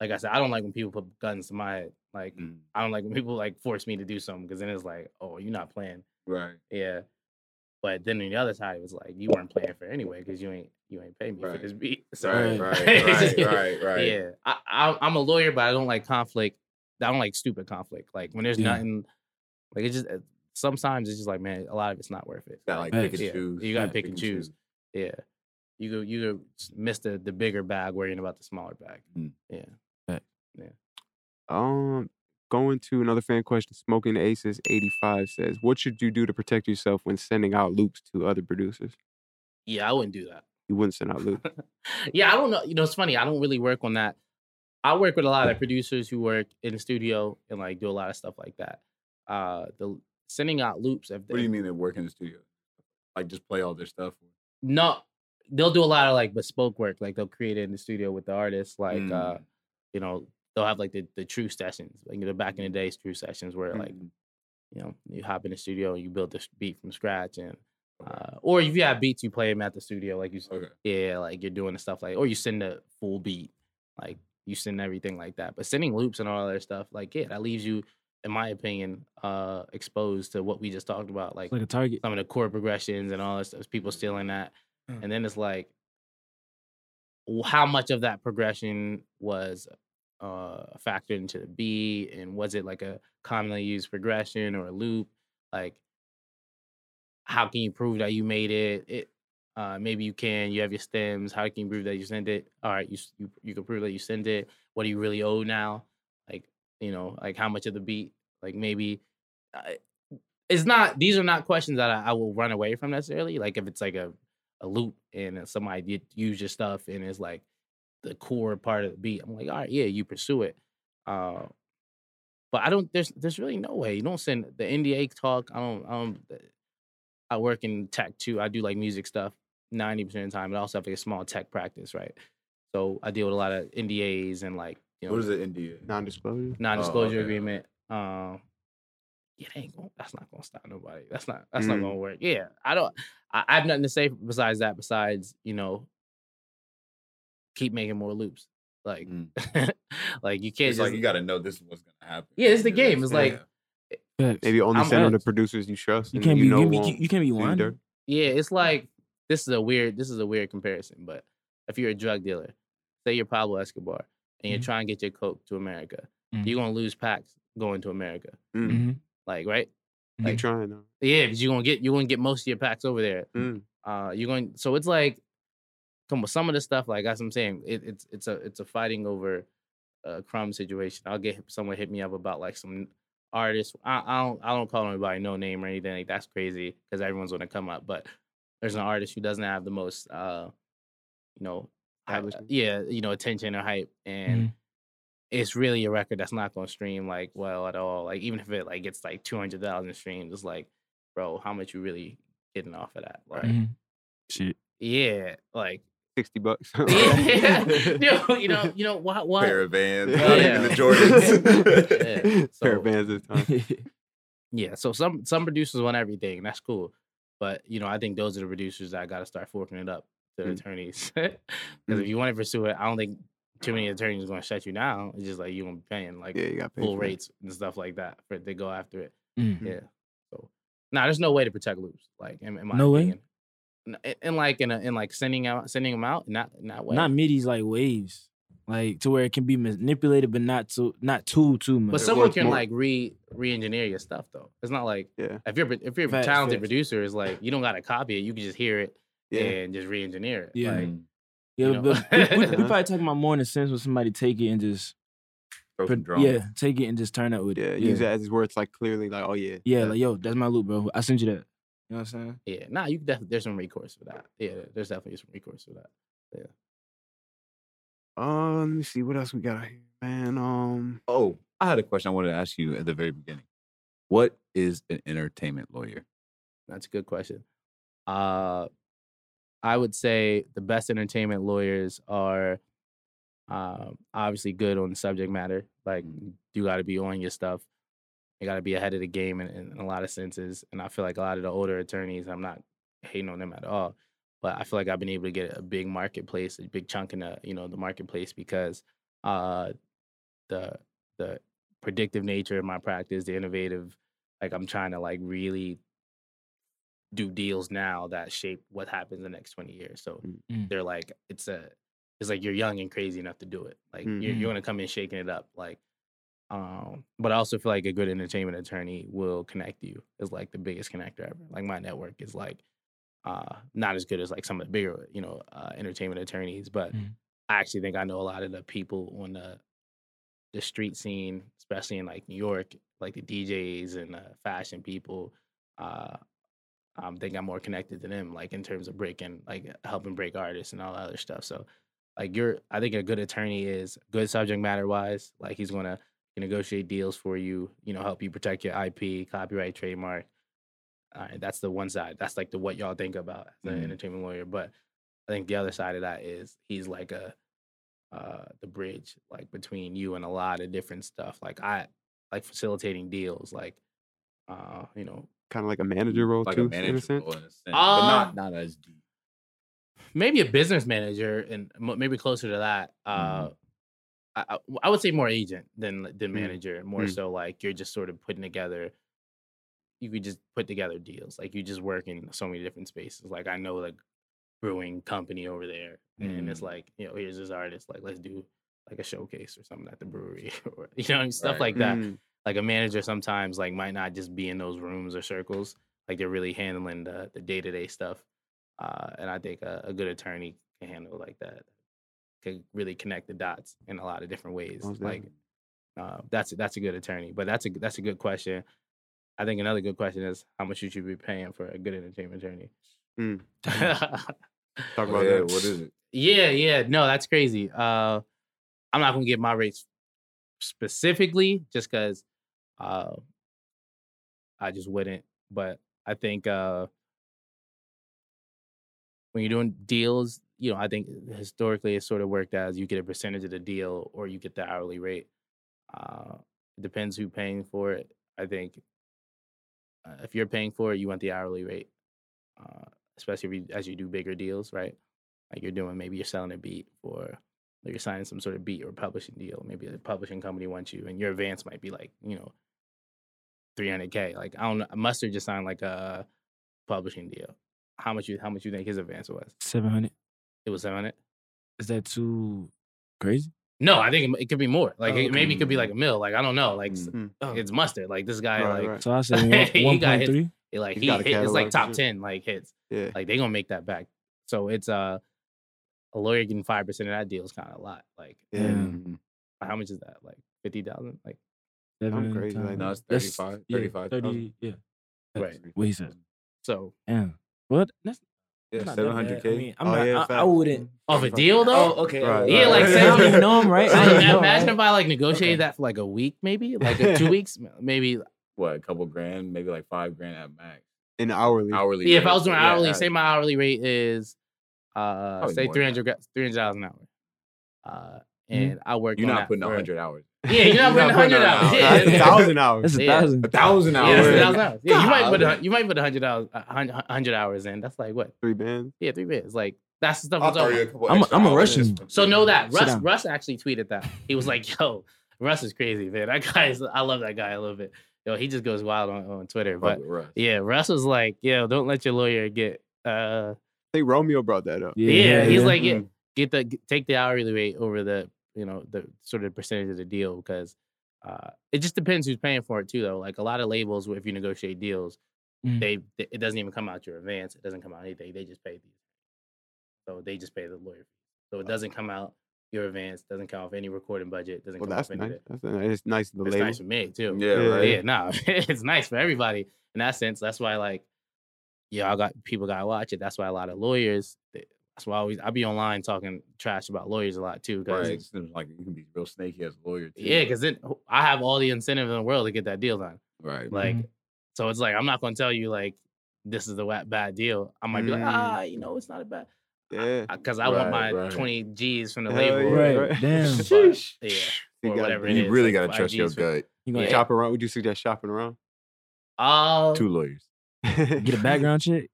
like I said, I don't like when people put guns to my head. Like Mm. I don't like when people like force me to do something because then it's like, oh, you're not playing. Right. Yeah. But then on the other side, it was like you weren't playing for anyway because you ain't you ain't paying me Right. for this beat. So Right, Right. right, right, right, yeah, I, I I'm a lawyer, but I don't like conflict. I don't like stupid conflict. Like when there's Yeah. nothing, like it just uh, sometimes it's just like man, a lot of it's not worth it. Got like pick and Yeah, choose. you gotta Yeah, pick and choose. Yeah, you go you go miss the the bigger bag worrying about the smaller bag. Mm. Yeah, Um, going to another fan question. Smoking Aces eighty five says, "What should you do to protect yourself when sending out loops to other producers? yeah, I wouldn't do that. You wouldn't send out loops. yeah, I don't know. You know, it's funny. I don't really work on that. I work with a lot of producers who work in the studio and like do a lot of stuff like that. Uh, the sending out loops. If What do you mean they work in the studio? Like just play all their stuff? No, they'll do a lot of like bespoke work. Like they'll create it in the studio with the artists. Like uh, Mm. you know, they'll have like the the true sessions. Like know, back in the Mm. days, true sessions where like Mm. you know you hop in the studio and you build this beat from scratch and. Uh, or if you have beats, you play them at the studio, like you Okay. yeah, like you're doing the stuff like, or you send a full beat, like you send everything like that. But sending loops and all that stuff, like yeah, that leaves you, in my opinion, uh, exposed to what we just talked about, like like a target. some of the chord progressions and all this stuff. People stealing that, Mm. and then it's like, how much of that progression was uh factored into the beat, and was it like a commonly used progression or a loop? Like, how can you prove that you made it? It uh, maybe you can. You have your stems. How can you prove that you sent it? All right, you you you can prove that you sent it. What do you really owe now? Like you know, like how much of the beat? Like maybe uh, it's not. These are not questions that I, I will run away from necessarily. Like if it's like a a loop and somebody did use your stuff and it's like the core part of the beat. I'm like, all right, yeah, you pursue it. Uh, but I don't. There's there's really no way. You don't send the NDA talk. I don't. I don't. I work in tech too. I do like music stuff ninety percent of the time, but I also have like a small tech practice, right? So I deal with a lot of NDAs and like you know What is it, NDA? Non disclosure. non-disclosure okay, agreement. Um, yeah, that ain't going that's not gonna stop nobody. That's not that's not Mm. gonna work. Yeah, I don't. I, I have nothing to say besides that. Besides, you know, keep making more loops. Like, Mm. like you can't It's just. like you got to know this is what's gonna happen. Yeah, it's the You know, game. It's like- Facts. Maybe only I'm send on the producers you trust. you can't be you know you, you can't be do you one. dirt. yeah, it's like this is a weird. This is a weird comparison, but if you're a drug dealer, say you're Pablo Escobar, and you're Mhm. trying to get your coke to America, Mhm. you're gonna lose packs going to America. Mm. Mhm. Like, right? Keep Like- trying though. Yeah, because you're gonna get you're gonna get most of your packs over there. Mm. Uh, you're going. So it's like, come on, some of the stuff. Like as I'm saying, it, it's it's a it's a fighting over a crumb situation. I'll get someone hit me up about like some artist. I, I don't I don't call anybody no name or anything. Like that's crazy because everyone's gonna come up. But there's an artist who doesn't have the most, uh, you know, yeah, you know, attention or hype, and Mhm. it's really a record that's not gonna stream like well at all. Like even if it like gets like two hundred thousand streams, it's like, bro, how much you really getting off of that? Like, Mhm. Shit. yeah, like Sixty bucks. yeah, you know, you know, you know what? What? Pair of Vans, Yeah. even the Jordans. Yeah, Pair so- of bands this time. Yeah, so some some producers want everything. That's cool, but you know, I think those are the producers that got to start forking it up to Mm. attorneys. Because Mm. if you want to pursue it, I don't think too many attorneys are going to shut you down. It's just like you gonna be paying like Yeah, you got full for it. rates and stuff like that for it to go after it. Mhm. Yeah. So, nah, there's no way to protect loops. Like in, in my No way? opinion. N- in- In like in, a, in like sending out sending them out, not in that way. Not midis like waves, like to where it can be manipulated, but not to not too too much. But someone can more- like re re-engineer your stuff though. It's not like Yeah. if you're if you're a talented facts. producer, it's like you don't gotta copy it. You can just hear it Yeah. and just re-engineer it. Yeah. Like, Mm. yeah, you know? but we, we, we Uh-huh. probably talking about more in the sense when somebody take it and just Throw some put- drama. yeah, take it and just turn up with Yeah. it. Use yeah. it as where it's like clearly like, oh yeah. Yeah, that- like yo, that's my loop, bro. I sent you that. You know what I'm saying? yeah, nah, you definitely there's some recourse for that. Yeah, there's definitely some recourse for that. Yeah. Uh, let me see what else we got here, man. Um, Oh, I had a question I wanted to ask you at the very beginning. What is an entertainment lawyer? That's a good question. Uh, I would say the best entertainment lawyers are um, obviously good on the subject matter. Like you got to be on your stuff. You got to be ahead of the game in, in a lot of senses. And I feel like a lot of the older attorneys, I'm not hating on them at all, but I feel like I've been able to get a big marketplace, a big chunk in the you know the marketplace because uh, the the predictive nature of my practice, the innovative, like I'm trying to like really do deals now that shape what happens in the next 20 years. So Mm. they're like, it's a, it's like you're young and crazy enough to do it. Like you're, Mhm. you're gonna come in shaking it up. Like, um, but I also feel like a good entertainment attorney will connect you. Is like the biggest connector ever. Like my network is like, uh, not as good as like some of the bigger, you know, uh, entertainment attorneys, but Mhm. I actually think I know a lot of the people on the the street scene, especially in like New York, like the DJs and the fashion people. Uh, I think I'm more connected to them, like in terms of breaking, like helping break artists and all that other stuff. So, like you're, I think a good attorney is good subject matter wise. Like he's gonna negotiate deals for you, you know, help you protect your IP, copyright, trademark. Uh, that's the one side. That's like the what y'all think about as an Mhm. entertainment lawyer. But I think the other side of that is he's like a uh the bridge like between you and a lot of different stuff. Like I like facilitating deals, like uh, you know, kind of like a manager role like too, a in manager a sense. role in a sense, but Uh, not not as deep. maybe a business manager and maybe closer to that. Uh, I, I- I would say more agent than than Mm. manager. More Mm. so like you're just sort of putting together. You could just put together deals. Like you just work in so many different spaces. Like I know like brewing company over there, and it's Mm. like you know here's this artist. Like let's do like a showcase or something at the brewery, or you know stuff Right. like that. Mm. Like a manager sometimes like might not just be in those rooms or circles. Like they're really handling the the day to day stuff. Uh, and I think a, a good attorney can handle like that. Can really connect the dots in a lot of different ways. Most Like uh, that's that's a good attorney. But that's a that's a good question. I think another good question is how much should you should be paying for a good entertainment attorney. Mm. Talk Oh, about yeah, that. what is it? Yeah, yeah. No, that's crazy. Uh, I'm not gonna give my rates specifically just because uh, I just wouldn't. But I think uh, when you're doing deals, you know, I think historically it sort of worked as you get a percentage of the deal or you get the hourly rate. Uh, it depends who paying for it. I think uh, if you're paying for it, you want the hourly rate, uh, especially if you, as you do bigger deals, right? Like you're doing, maybe you're selling a beat or you're signing some sort of beat or publishing deal. Maybe a publishing company wants you, and your advance might be like, you know, 300k. Like I don't know, Mustard just signed like a publishing deal. How much you how much you think his advance was? Seven hundred. It was 700. Is that too crazy? No, I think it, it could be more. Like Oh, it, okay. maybe it could be like a mill. Like I don't know. Like s- Mm. Oh. it's mustard. Like this guy, Right, like right. So I said He one got three. like He's he hit, it's like top ten like hits. Yeah. Like they gonna make that back. So it's uh a lawyer getting five percent of that deal is kind of a lot. Like Yeah. How much is that? Like fifty thousand? Like Seven crazy like times- No, it's that's- 35, yeah, 35,000. 30, Yeah. Right. What he said. so Damn. What? That's Yeah, not that seven bad. hundred I k. mean, I'm Oh, not. yeah, I, I wouldn't. off a deal though. Oh, okay. Right, Yeah, right, like right. say I don't even know him, right? I don't Imagine right? if I like negotiated Okay. that for like a week, maybe like two weeks, maybe. What, a couple grand, maybe like five grand at max. In hourly. Hourly. Yeah, if I was doing Yeah, hourly, yeah. say my hourly rate is, uh, Probably say more three than hundred three hundred dollars an hour, uh, Mhm. and I work. You're on not that putting for- hundred hours. Yeah, you're not putting You're not putting hundred an hours. Yeah, That's a thousand hours. That's a Yeah. thousand. A thousand Yeah, hours. that's a thousand hours. Yeah, you might put a, you might put a hundred dollars, a hundred hours in. That's like what? Three bands. Yeah, three bits. Like that's the stuff. I'll I'm throw talking you a about. couple I'm a- extra I'm a Russian. So know that Russ. Russ actually tweeted that. He was like, "Yo, Russ is crazy, man. That guy is. I love that guy a little bit. Yo, he just goes wild on, on Twitter. But Russ. yeah, Russ was like, "Yo, don't let your lawyer get uh I think Romeo brought that up. yeah." he's yeah. like, "Yeah, get the get- take the hourly rate over the you know the sort of percentage of the deal because uh it just depends who's paying for it too though. Like a lot of labels, if you negotiate deals, Mm. they it doesn't even come out your advance. It doesn't come out anything. They just pay these. So they just pay the lawyer. fee. So it doesn't come out your advance. Doesn't come off any recording budget. Doesn't Well, come that's off any nice. That's nice. It's nice to the It's label. nice for me too. Yeah, Yeah. right. Yeah, no, it's nice for everybody in that sense. That's why, like, yeah, I got people gotta watch it. That's why a lot of lawyers. They- That's why I always I be online talking trash about lawyers a lot too. Cause Right. It seems like you can be real snaky as a lawyer too. yeah, because then I have all the incentive in the world to get that deal done. right. Like, Mhm. so it's like I'm not gonna tell you like this is a wa- bad deal. I might be like, Mm. ah, you know, it's not a bad Yeah. because I want my Right, right. 20 G's from the Hell label. yeah, Right, right. damn. But, yeah, You or gotta- whatever You is, really like gotta five trust your Gs for- gut. You gonna Yeah. Shop around. Would you suggest shopping around? Uh, Two lawyers. get a background check?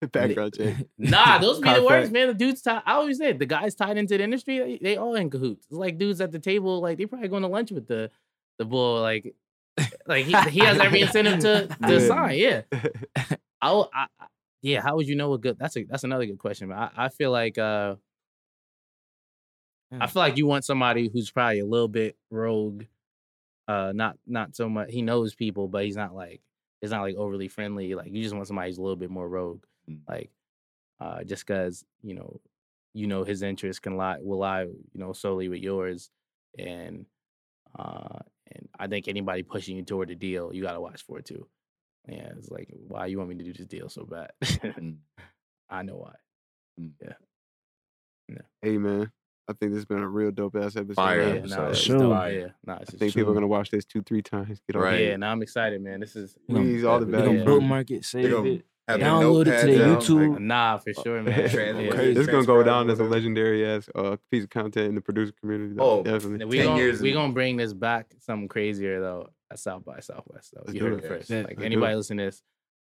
Background check. Nah, those be the worst, man. The dudes, tied, I always said the guys tied into the industry, they, they all in cahoots. It's like dudes at the table, like they probably going to lunch with the the bull, like Like he, he has every incentive to to Yeah. sign. Yeah. I, I, yeah. How would you know a good? That's a that's another good question. But I, I feel like uh, I feel like you want somebody who's probably a little bit rogue. Uh, not not so much. He knows people, but he's not like it's not like overly friendly. Like you just want somebody who's a little bit more rogue. Mm. Like, uh, just because you know, you know his interests can lie will lie, you know, solely with yours, and uh, and I think anybody pushing you toward a deal, you gotta watch for it too. Yeah, it's like why you want me to do this deal so bad? Mm. I know why. Yeah yeah hey man, I think this has been a real dope ass episode. Fire. Yeah, episode. nah, it's Sure. dope. Yeah, nah, it's I just think people are gonna watch this two, three times. Get on Right. Yeah, now I'm excited, man. This is We gonna- all the we We value. gonna Yeah. from it. bookmark it, save gonna it. Have Download it to the their out, YouTube. like, nah for sure, man. Trans- Yeah. It's gonna go down as a legendary ass uh, piece of content in the producer community. though. Oh, definitely. We 10 gonna we gonna bring this back something crazier though at South by Southwest though. Let's You heard it. it first. Yeah, Like let's anybody it. listening to this,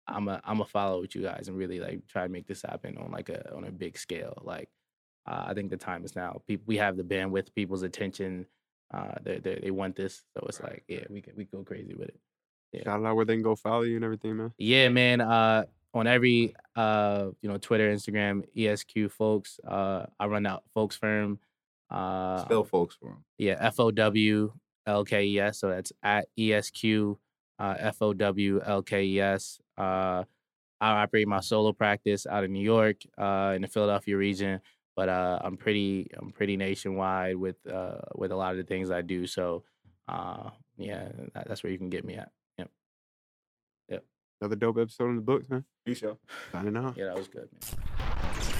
I'm a I'm a follow with you guys and really like try to make this happen on like a on a big scale. Like uh, I think the time is now. People we have the bandwidth, people's attention. Uh, they they they want this, so it's like yeah, we can we go crazy with it. Yeah. Shout out where they can go follow you and everything, man. Yeah, man. Uh, on every uh, you know, Twitter, Instagram, ESQ Fowlkes. Uh, I run out Fowlkes firm. Uh, Spell Fowlkes them. yeah, F O W L K E S. So that's at ESQ uh, F O W L K E S. Uh, I operate my solo practice out of New York, uh, in the Philadelphia region, but uh, I'm pretty I'm pretty nationwide with uh, with a lot of the things I do. So uh, yeah, that, that's where you can get me at. Yep. Another dope episode in the books, man. Peace, y'all. Signing out. Yeah, that was good. Man.